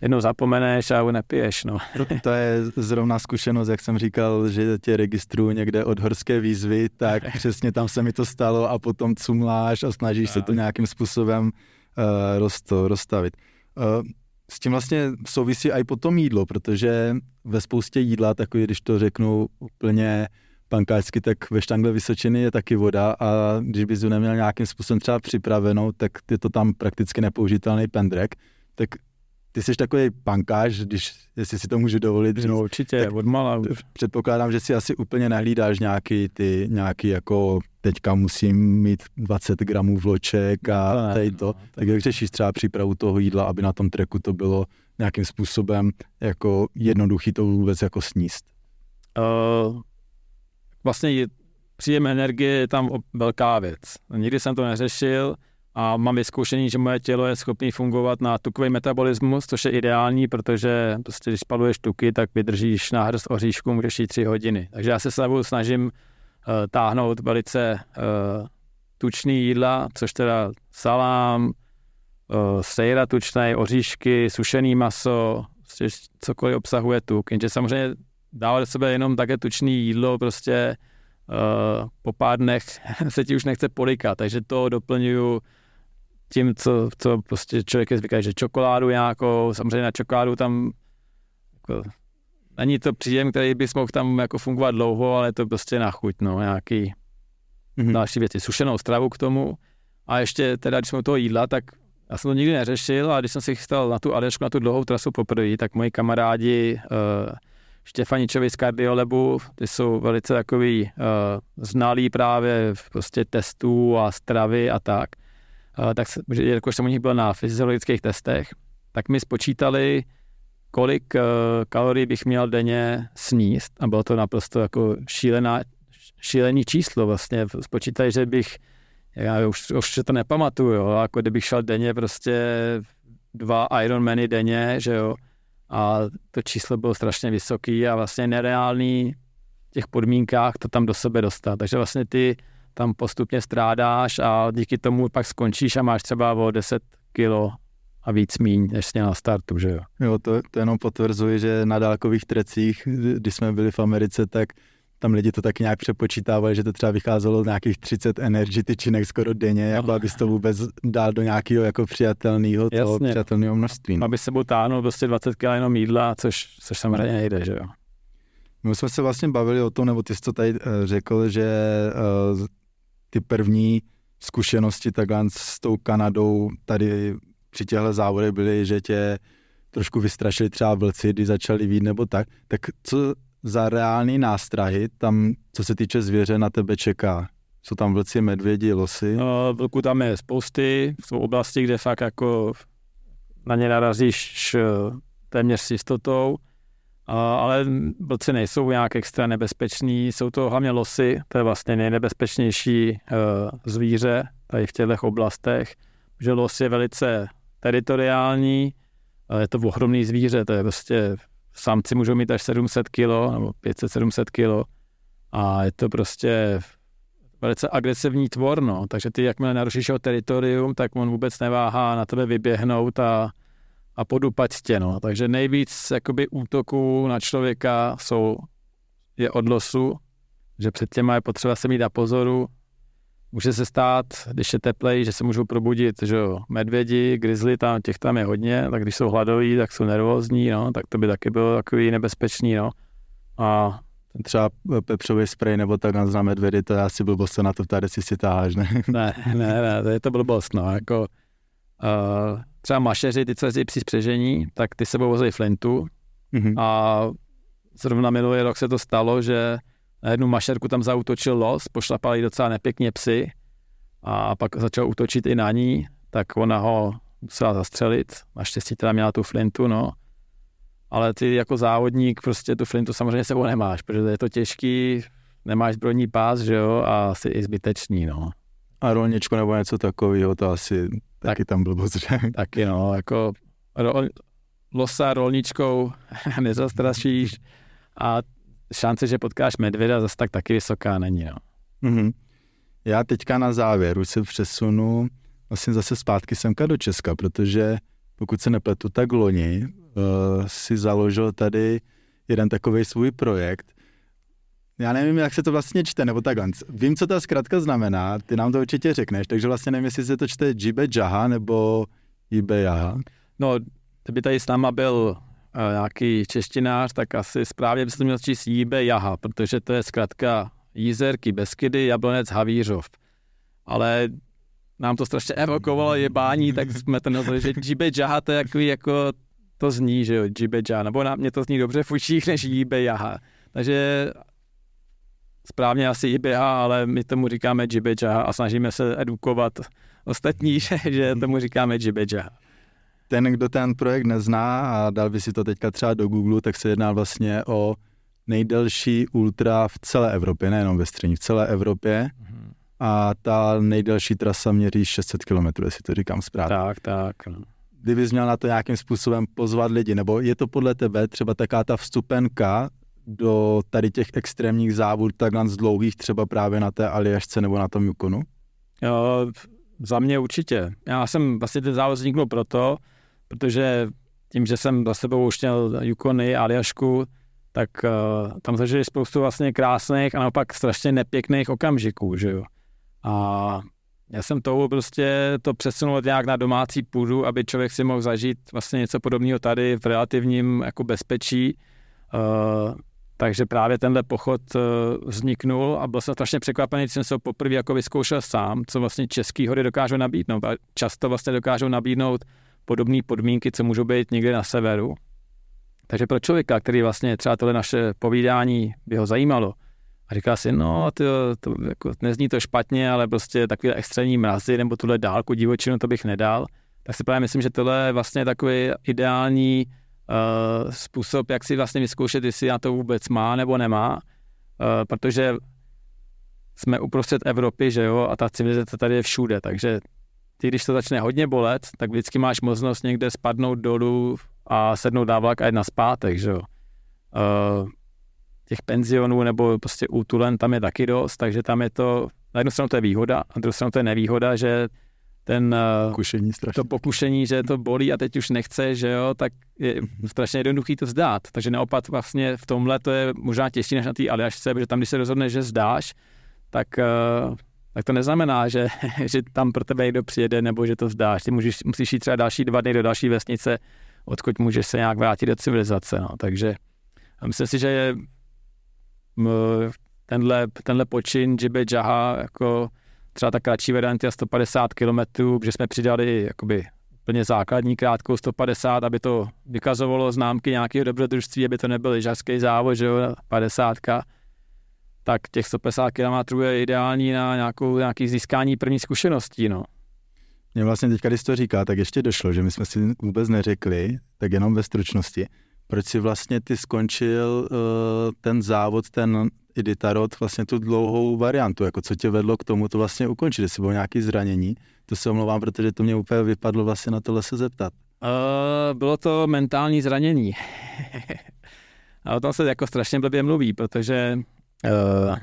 jednou zapomeneš a nepiješ. No. To je zrovna zkušenost, jak jsem říkal, že tě registruju někde od horské výzvy, tak přesně tam se mi to stalo a potom cumláš a snažíš se to nějakým způsobem uh, roz, rozstavit. Uh, s tím vlastně souvisí i potom jídlo, protože ve spoustě jídla, takový, když to řeknu úplně pankáčsky, tak ve štangle Vysočiny je taky voda a když bys ji neměl nějakým způsobem třeba připravenou, tak je to tam prakticky nepoužitelný pendrek. Tak ty jsi takový pankáč, když, jestli si to můžu dovolit říct. No určitě, od mala už. Předpokládám, že si asi úplně nehlídáš nějaký ty, nějaký jako teďka musím mít 20 gramů vloček a ne, tady to. No, tak jak řešíš třeba přípravu toho jídla, aby na tom treku to bylo nějakým způsobem jako jednoduchý to vůbec jako sníst? Uh, vlastně příjem energie je tam velká věc. Nikdy jsem to neřešil, a mám vyzkoušení, že moje tělo je schopné fungovat na tukový metabolismus, což je ideální, protože prostě, když spaluješ tuky, tak vydržíš na hrst oříšku, můžeš jít tři hodiny. Takže já se s snažím uh, táhnout velice uh, tučný jídla, což teda salám, uh, sejra tučný, oříšky, sušený maso, prostě cokoliv obsahuje tuk. Jenže samozřejmě dávat do sebe jenom také tučný jídlo, prostě uh, po pár dnech se ti už nechce polikat, takže to doplňuju tím, co, co prostě člověk je zvyklý, že čokoládu nějakou, samozřejmě na čokoládu tam jako, není to příjem, který bys mohl tam jako fungovat dlouho, ale je to prostě na chuť, no, nějaký mm-hmm. další věci, sušenou stravu k tomu a ještě teda, když jsme u toho jídla, tak já jsem to nikdy neřešil a když jsem si chystal na tu Aljašku, na tu dlouhou trasu poprvé, tak moji kamarádi uh, Štěfaničovi z Cardiolebu, ty jsou velice takový uh, znalí právě v prostě testů a stravy a tak. Uh, tak jakož jsem u nich byl na fyziologických testech, tak mi spočítali, kolik uh, kalorií bych měl denně sníst a bylo to naprosto jako šílená, šílený číslo vlastně. Spočítali, že bych, já už, už to nepamatuju, jo, jako kdybych šel denně prostě dva Ironmany denně, že jo, a to číslo bylo strašně vysoký a vlastně nereálný v těch podmínkách to tam do sebe dostat. Takže vlastně ty tam postupně strádáš a díky tomu pak skončíš a máš třeba o 10 kilo a víc míň, než jsi na startu, že jo? Jo, to, to jenom potvrzuji, že na dálkových trecích, když jsme byli v Americe, tak tam lidi to tak nějak přepočítávali, že to třeba vycházelo nějakých 30 energy tyčinek skoro denně, jako no. abys to vůbec dal do nějakého jako přijatelného, toho přijatelného množství. No. Aby se táhnul prostě 20 kg jenom jídla, což, což samozřejmě nejde, že jo. My jsme se vlastně bavili o tom, nebo ty jsi to tady uh, řekl, že uh, ty první zkušenosti takhle s tou Kanadou tady při těchto závodech byly, že tě trošku vystrašili třeba vlci, když začali vít nebo tak. Tak co za reální nástrahy tam, co se týče zvěře, na tebe čeká? Jsou tam vlci, medvědi, losy? No, vlku tam je spousty. Jsou oblasti, kde fakt jako na ně narazíš eh, téměř s jistotou. Ale vlci nejsou nějak extra nebezpeční, jsou to hlavně losy, to je vlastně nejnebezpečnější eh, zvíře tady v těchto oblastech, že los je velice teritoriální, je to ohromný zvíře, to je prostě samci můžou mít až 700 kg nebo 500-700 kg a je to prostě velice agresivní tvor, no. takže ty jakmile narušíš jeho teritorium, tak on vůbec neváhá na tebe vyběhnout a, a podupat tě, no. takže nejvíc jakoby útoků na člověka jsou, je od losu, že před těma je potřeba se mít na pozoru, Může se stát, když je teplej, že se můžou probudit že jo, medvědi, grizzly, tam, těch tam je hodně, tak když jsou hladoví, tak jsou nervózní, no, tak to by taky bylo takový nebezpečný, no. A třeba pepřový sprej nebo tak na medvědy, to je asi blbost, na to tady si si táháš, ne? ne, ne, ne, to je to blbost, no, jako uh, třeba mašeři, ty co jezdí při spřežení, tak ty sebou vozí flintu mm-hmm. a zrovna minulý rok se to stalo, že na jednu mašerku tam zautočil los, pošlapali docela nepěkně psy a pak začal útočit i na ní, tak ona ho musela zastřelit. Naštěstí teda měla tu flintu, no. Ale ty jako závodník prostě tu flintu samozřejmě sebou nemáš, protože je to těžký, nemáš zbrojní pás, že jo, a asi i zbytečný, no. A rolničko nebo něco takového, to asi tak, taky tam bylo že? Taky no, jako ro, losa rolničkou nezastrašíš a šance, že potkáš medvěda, zase tak taky vysoká není. No. Mm-hmm. Já teďka na závěr už se přesunu vlastně zase zpátky semka do Česka, protože pokud se nepletu, tak loni uh, si založil tady jeden takový svůj projekt. Já nevím, jak se to vlastně čte, nebo takhle. Vím, co ta zkratka znamená, ty nám to určitě řekneš, takže vlastně nevím, jestli se to čte Jibe Jaha nebo Jibe Jaha. No, kdyby tady s náma byl nějaký češtinář, tak asi správně byste měl číst Jíbe Jaha, protože to je zkrátka Jízerky, Beskydy, Jablonec, Havířov. Ale nám to strašně evokovalo jebání, tak jsme to nazvali, že Jíbe Jaha to je takový jako to zní, že jo, Jíbe Jaha, nebo na mě to zní dobře fučích než Jíbe Jaha. Takže správně asi Jaha, ale my tomu říkáme Jaha a snažíme se edukovat ostatní, že tomu říkáme Jaha ten, kdo ten projekt nezná a dal by si to teďka třeba do Google, tak se jedná vlastně o nejdelší ultra v celé Evropě, nejenom ve střední, v celé Evropě. Mm-hmm. A ta nejdelší trasa měří 600 km, jestli to říkám správně. Tak, tak. No. Kdybys měl na to nějakým způsobem pozvat lidi, nebo je to podle tebe třeba taká ta vstupenka do tady těch extrémních závod, takhle z dlouhých, třeba právě na té Aliašce nebo na tom Yukonu? Jo, za mě určitě. Já jsem vlastně ten závod vzniknul proto, protože tím, že jsem za sebou už měl Yukony, Aljašku, tak uh, tam zažili spoustu vlastně krásných a naopak strašně nepěkných okamžiků, že jo. A já jsem toho prostě to přesunul nějak na domácí půdu, aby člověk si mohl zažít vlastně něco podobného tady v relativním jako bezpečí. Uh, takže právě tenhle pochod uh, vzniknul a byl jsem strašně překvapený, když jsem se ho poprvé jako vyzkoušel sám, co vlastně český hory dokážou nabídnout. A často vlastně dokážou nabídnout podobné podmínky, co můžou být někde na severu. Takže pro člověka, který vlastně třeba tohle naše povídání by ho zajímalo, a říká si, no, to, to jako, nezní to špatně, ale prostě takové extrémní mrazy nebo tuhle dálku divočinu, to bych nedal. Tak si právě myslím, že tohle je vlastně takový ideální uh, způsob, jak si vlastně vyzkoušet, jestli na to vůbec má nebo nemá, uh, protože jsme uprostřed Evropy, že jo, a ta civilizace tady je všude, takže ty, když to začne hodně bolet, tak vždycky máš možnost někde spadnout dolů a sednout na vlak a jít na zpátek, že jo. Uh, těch penzionů nebo prostě útulen tam je taky dost, takže tam je to, na jednu stranu to je výhoda, a na druhou stranu to je nevýhoda, že ten eh, pokušení to pokušení, že to bolí a teď už nechce, že jo, tak je strašně jednoduchý to vzdát. Takže naopak vlastně v tomhle to je možná těžší než na té aliašce, protože tam, když se rozhodne, že zdáš, tak, uh, tak to neznamená, že, že tam pro tebe někdo přijede nebo že to vzdáš. Ty můžeš, musíš jít třeba další dva dny do další vesnice, odkud můžeš se nějak vrátit do civilizace. No. Takže myslím si, že je tenhle, tenhle počin Jibe Jaha jako třeba ta kratší varianta 150 km, kde jsme přidali jakoby úplně základní krátkou 150, aby to vykazovalo známky nějakého dobrodružství, aby to nebyl lyžařský závod, že jo, 50 tak těch 150 km je ideální na nějakou, nějaký získání první zkušeností, no. Mě vlastně teďka, když to říká, tak ještě došlo, že my jsme si vůbec neřekli, tak jenom ve stručnosti, proč si vlastně ty skončil uh, ten závod, ten Iditarod, vlastně tu dlouhou variantu, jako co tě vedlo k tomu to vlastně ukončit, jestli bylo nějaké zranění, to se omlouvám, protože to mě úplně vypadlo vlastně na tohle se zeptat. Uh, bylo to mentální zranění. a o tom se jako strašně blbě mluví, protože uh, uh,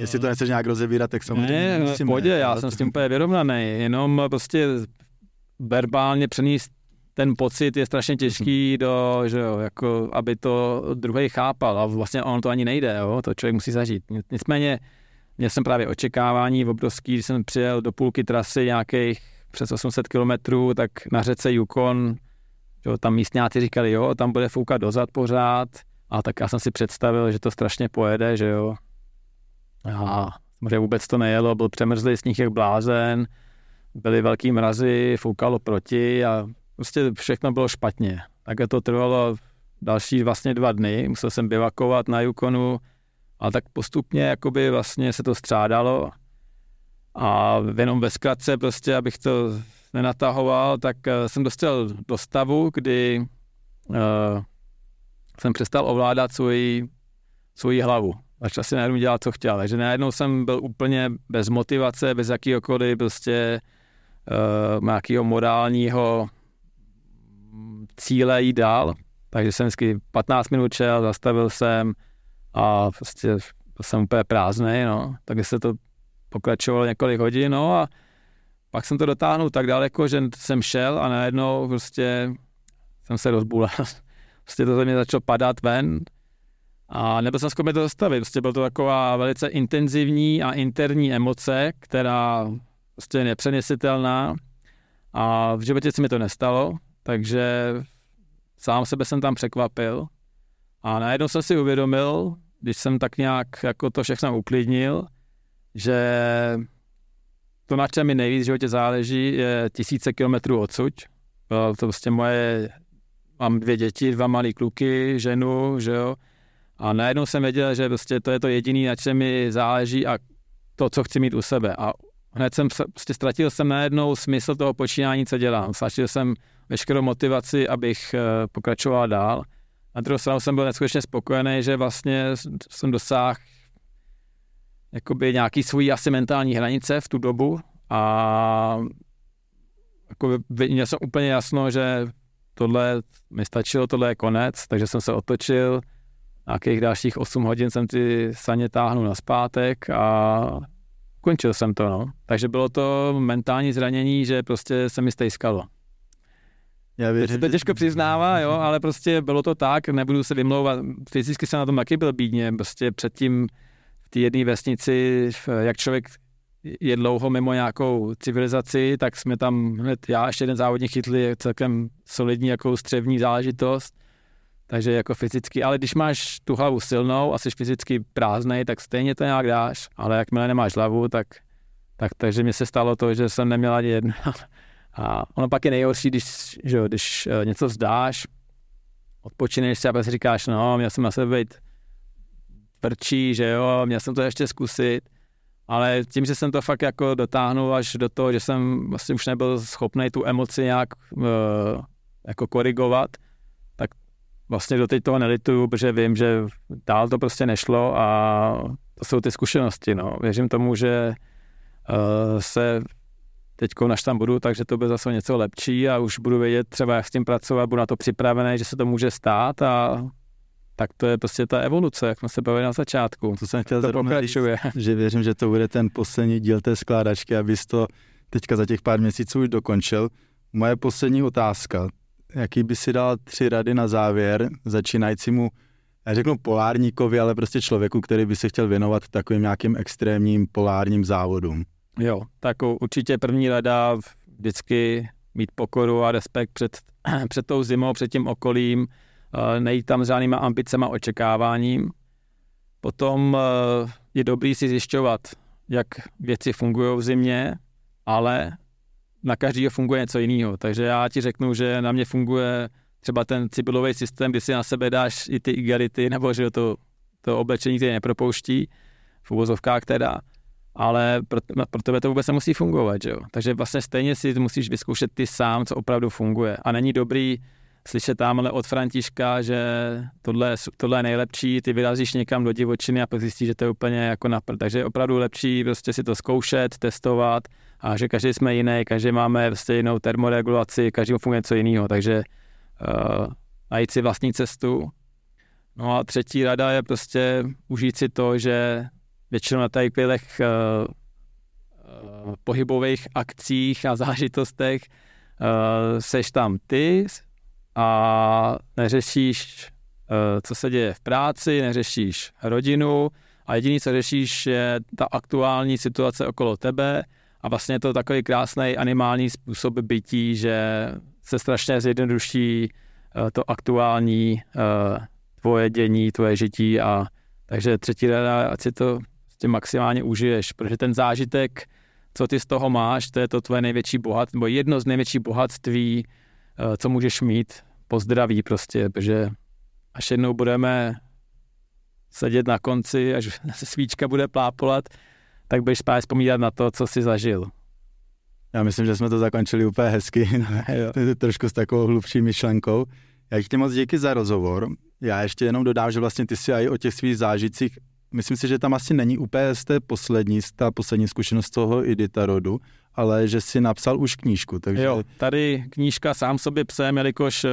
Jestli to nechceš nějak rozebírat, tak samozřejmě Ne, musíme, pohodě, já jsem to... s tím úplně vyrovnaný, jenom prostě verbálně přenést ten pocit je strašně těžký, do, že jo, jako, aby to druhý chápal a vlastně on to ani nejde, jo, to člověk musí zažít. Nicméně měl jsem právě očekávání obrovský, když jsem přijel do půlky trasy nějakých přes 800 kilometrů, tak na řece Yukon, jo, tam místňáci říkali, jo, tam bude foukat dozad pořád, a tak já jsem si představil, že to strašně pojede, že jo. A samozřejmě vůbec to nejelo, byl přemrzlý sníh jak blázen, byly velký mrazy, foukalo proti a prostě všechno bylo špatně. Tak to trvalo další vlastně dva dny, musel jsem bivakovat na Yukonu, a tak postupně jakoby vlastně se to střádalo a jenom ve zkratce prostě, abych to nenatahoval, tak uh, jsem dostal do stavu, kdy uh, jsem přestal ovládat svoji, svoji hlavu. Začal si najednou dělat, co chtěl. Takže najednou jsem byl úplně bez motivace, bez jakýhokoliv prostě uh, nějakého morálního cíle jít dál. Takže jsem vždycky 15 minut šel, zastavil jsem a prostě jsem úplně prázdný, no. Takže se to pokračovalo několik hodin, no a pak jsem to dotáhnul tak daleko, že jsem šel a najednou prostě jsem se rozbůlel. Prostě to ze mě začalo padat ven a nebyl jsem schopný to zastavit. Prostě byla to taková velice intenzivní a interní emoce, která prostě je nepřenesitelná a v životě se mi to nestalo, takže sám sebe jsem tam překvapil a najednou jsem si uvědomil, když jsem tak nějak jako to všechno uklidnil, že to, na čem mi nejvíc v životě záleží, je tisíce kilometrů odsud. To prostě moje, mám dvě děti, dva malé kluky, ženu, že jo. A najednou jsem věděl, že prostě to je to jediné, na čem mi záleží a to, co chci mít u sebe. A hned jsem, prostě ztratil jsem najednou smysl toho počínání, co dělám. Ztratil jsem veškerou motivaci, abych eh, pokračoval dál. Na druhou stranu jsem byl neskutečně spokojený, že vlastně jsem dosáhl jakoby nějaký svůj asi mentální hranice v tu dobu a jako měl jsem úplně jasno, že tohle mi stačilo, tohle je konec, takže jsem se otočil, nějakých dalších 8 hodin jsem ty saně táhnul na zpátek a končil jsem to, no. Takže bylo to mentální zranění, že prostě se mi stejskalo. Já věřím, to těžko přiznává, jo, ale prostě bylo to tak, nebudu se vymlouvat. Fyzicky jsem na tom taky byl bídně, prostě předtím v té jedné vesnici, jak člověk je dlouho mimo nějakou civilizaci, tak jsme tam hned já ještě jeden závodník chytli celkem solidní jako střevní záležitost. Takže jako fyzicky, ale když máš tu hlavu silnou a jsi fyzicky prázdnej, tak stejně to nějak dáš, ale jakmile nemáš hlavu, tak, tak takže mi se stalo to, že jsem neměl ani jedno, A ono pak je nejhorší, když, že jo, když uh, něco vzdáš, odpočineš si a pak si říkáš, no, měl jsem na sebe být tvrdší, že jo, měl jsem to ještě zkusit, ale tím, že jsem to fakt jako dotáhnul až do toho, že jsem vlastně už nebyl schopný tu emoci nějak uh, jako korigovat, tak vlastně do toho nelituju, protože vím, že dál to prostě nešlo a to jsou ty zkušenosti, no. Věřím tomu, že uh, se teď až tam budu, takže to bude zase něco lepší a už budu vědět třeba, jak s tím pracovat, budu na to připravený, že se to může stát a tak to je prostě ta evoluce, jak jsme se bavili na začátku. To jsem chtěl to pokračuje. že věřím, že to bude ten poslední díl té skládačky, abys to teďka za těch pár měsíců už dokončil. Moje poslední otázka. Jaký by si dal tři rady na závěr začínajícímu, já řeknu polárníkovi, ale prostě člověku, který by se chtěl věnovat takovým nějakým extrémním polárním závodům? Jo, tak určitě první rada vždycky mít pokoru a respekt před, před tou zimou, před tím okolím, Eh, nejít tam s žádnýma ambicema, očekáváním. Potom eh, je dobrý si zjišťovat, jak věci fungují v zimě, ale na každého funguje něco jiného. Takže já ti řeknu, že na mě funguje třeba ten cibilový systém, kdy si na sebe dáš i ty igarity, nebo že to, to oblečení, které nepropouští, v uvozovkách teda, ale pro, pro tebe to vůbec nemusí fungovat, že jo? Takže vlastně stejně si musíš vyzkoušet ty sám, co opravdu funguje. A není dobrý slyšet tamhle od Františka, že tohle, tohle je nejlepší, ty vyrazíš někam do divočiny a pak zjistíš, že to je úplně jako na Takže je opravdu lepší prostě si to zkoušet, testovat a že každý jsme jiný, každý máme prostě jinou termoregulaci, každý funguje něco jiného, takže uh, najít si vlastní cestu. No a třetí rada je prostě užít si to, že většinou na takových uh, uh, pohybových akcích a zážitostech uh, seš tam ty, a neřešíš, eh, co se děje v práci, neřešíš rodinu a jediný, co řešíš, je ta aktuální situace okolo tebe a vlastně je to takový krásný animální způsob bytí, že se strašně zjednoduší eh, to aktuální eh, tvoje dění, tvoje žití a takže třetí rada, ať si to tím maximálně užiješ, protože ten zážitek, co ty z toho máš, to je to tvoje největší bohatství, nebo jedno z největších bohatství, Eh, co můžeš mít po zdraví prostě, protože až jednou budeme sedět na konci, až se svíčka bude plápolat, tak budeš spát vzpomínat na to, co jsi zažil. Já myslím, že jsme to zakončili úplně hezky, trošku s takovou hlubší myšlenkou. Já ti moc díky za rozhovor. Já ještě jenom dodám, že vlastně ty si i o těch svých zážitcích, myslím si, že tam asi není úplně z té poslední, ta poslední zkušenost toho Iditarodu, ale že si napsal už knížku. Takže... Jo, tady knížka sám sobě psem, jelikož eh,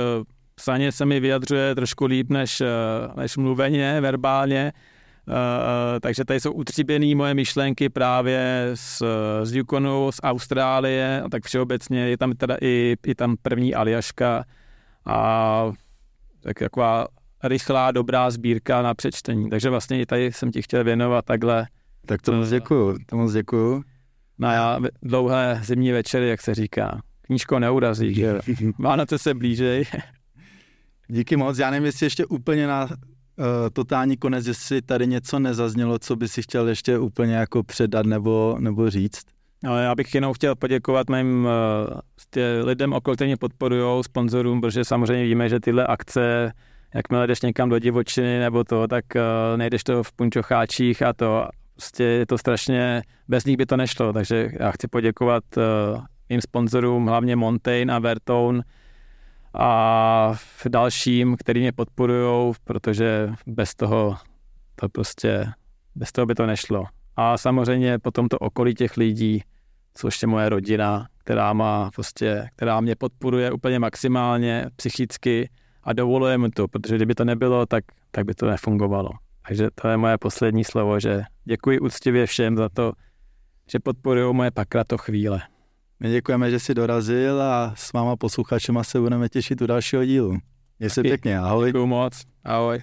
psaně se mi vyjadřuje trošku líp než, eh, než mluveně, verbálně, Uh, takže tady jsou utříbené moje myšlenky právě z, z Yukonu, z Austrálie a tak všeobecně je tam teda i, i tam první Aljaška a tak taková rychlá, dobrá sbírka na přečtení. Takže vlastně i tady jsem ti chtěl věnovat takhle. Tak to moc děkuju, to moc děkuju na dlouhé zimní večery, jak se říká. Knížko neurazí, že Vánoce se blížej. Díky moc. Já nevím, jestli ještě úplně na uh, totální konec, jestli tady něco nezaznělo, co by si chtěl ještě úplně jako předat nebo, nebo říct. No, já bych jenom chtěl poděkovat mým uh, lidem okolo, kteří mě podporují, sponzorům, protože samozřejmě víme, že tyhle akce, jakmile jdeš někam do divočiny nebo to, tak uh, nejdeš to v punčocháčích a to prostě je to strašně, bez nich by to nešlo, takže já chci poděkovat uh, mým sponzorům, hlavně Montaigne a Vertone a dalším, který mě podporují, protože bez toho to prostě, bez toho by to nešlo. A samozřejmě potom to okolí těch lidí, což je moje rodina, která, má prostě, která mě podporuje úplně maximálně psychicky a dovoluje mi to, protože kdyby to nebylo, tak, tak by to nefungovalo. Takže to je moje poslední slovo, že děkuji úctivě všem za to, že podporují moje pakrato chvíle. My děkujeme, že jsi dorazil a s váma posluchačema se budeme těšit u dalšího dílu. Měj se pěkně, ahoj. Děkuji moc, ahoj.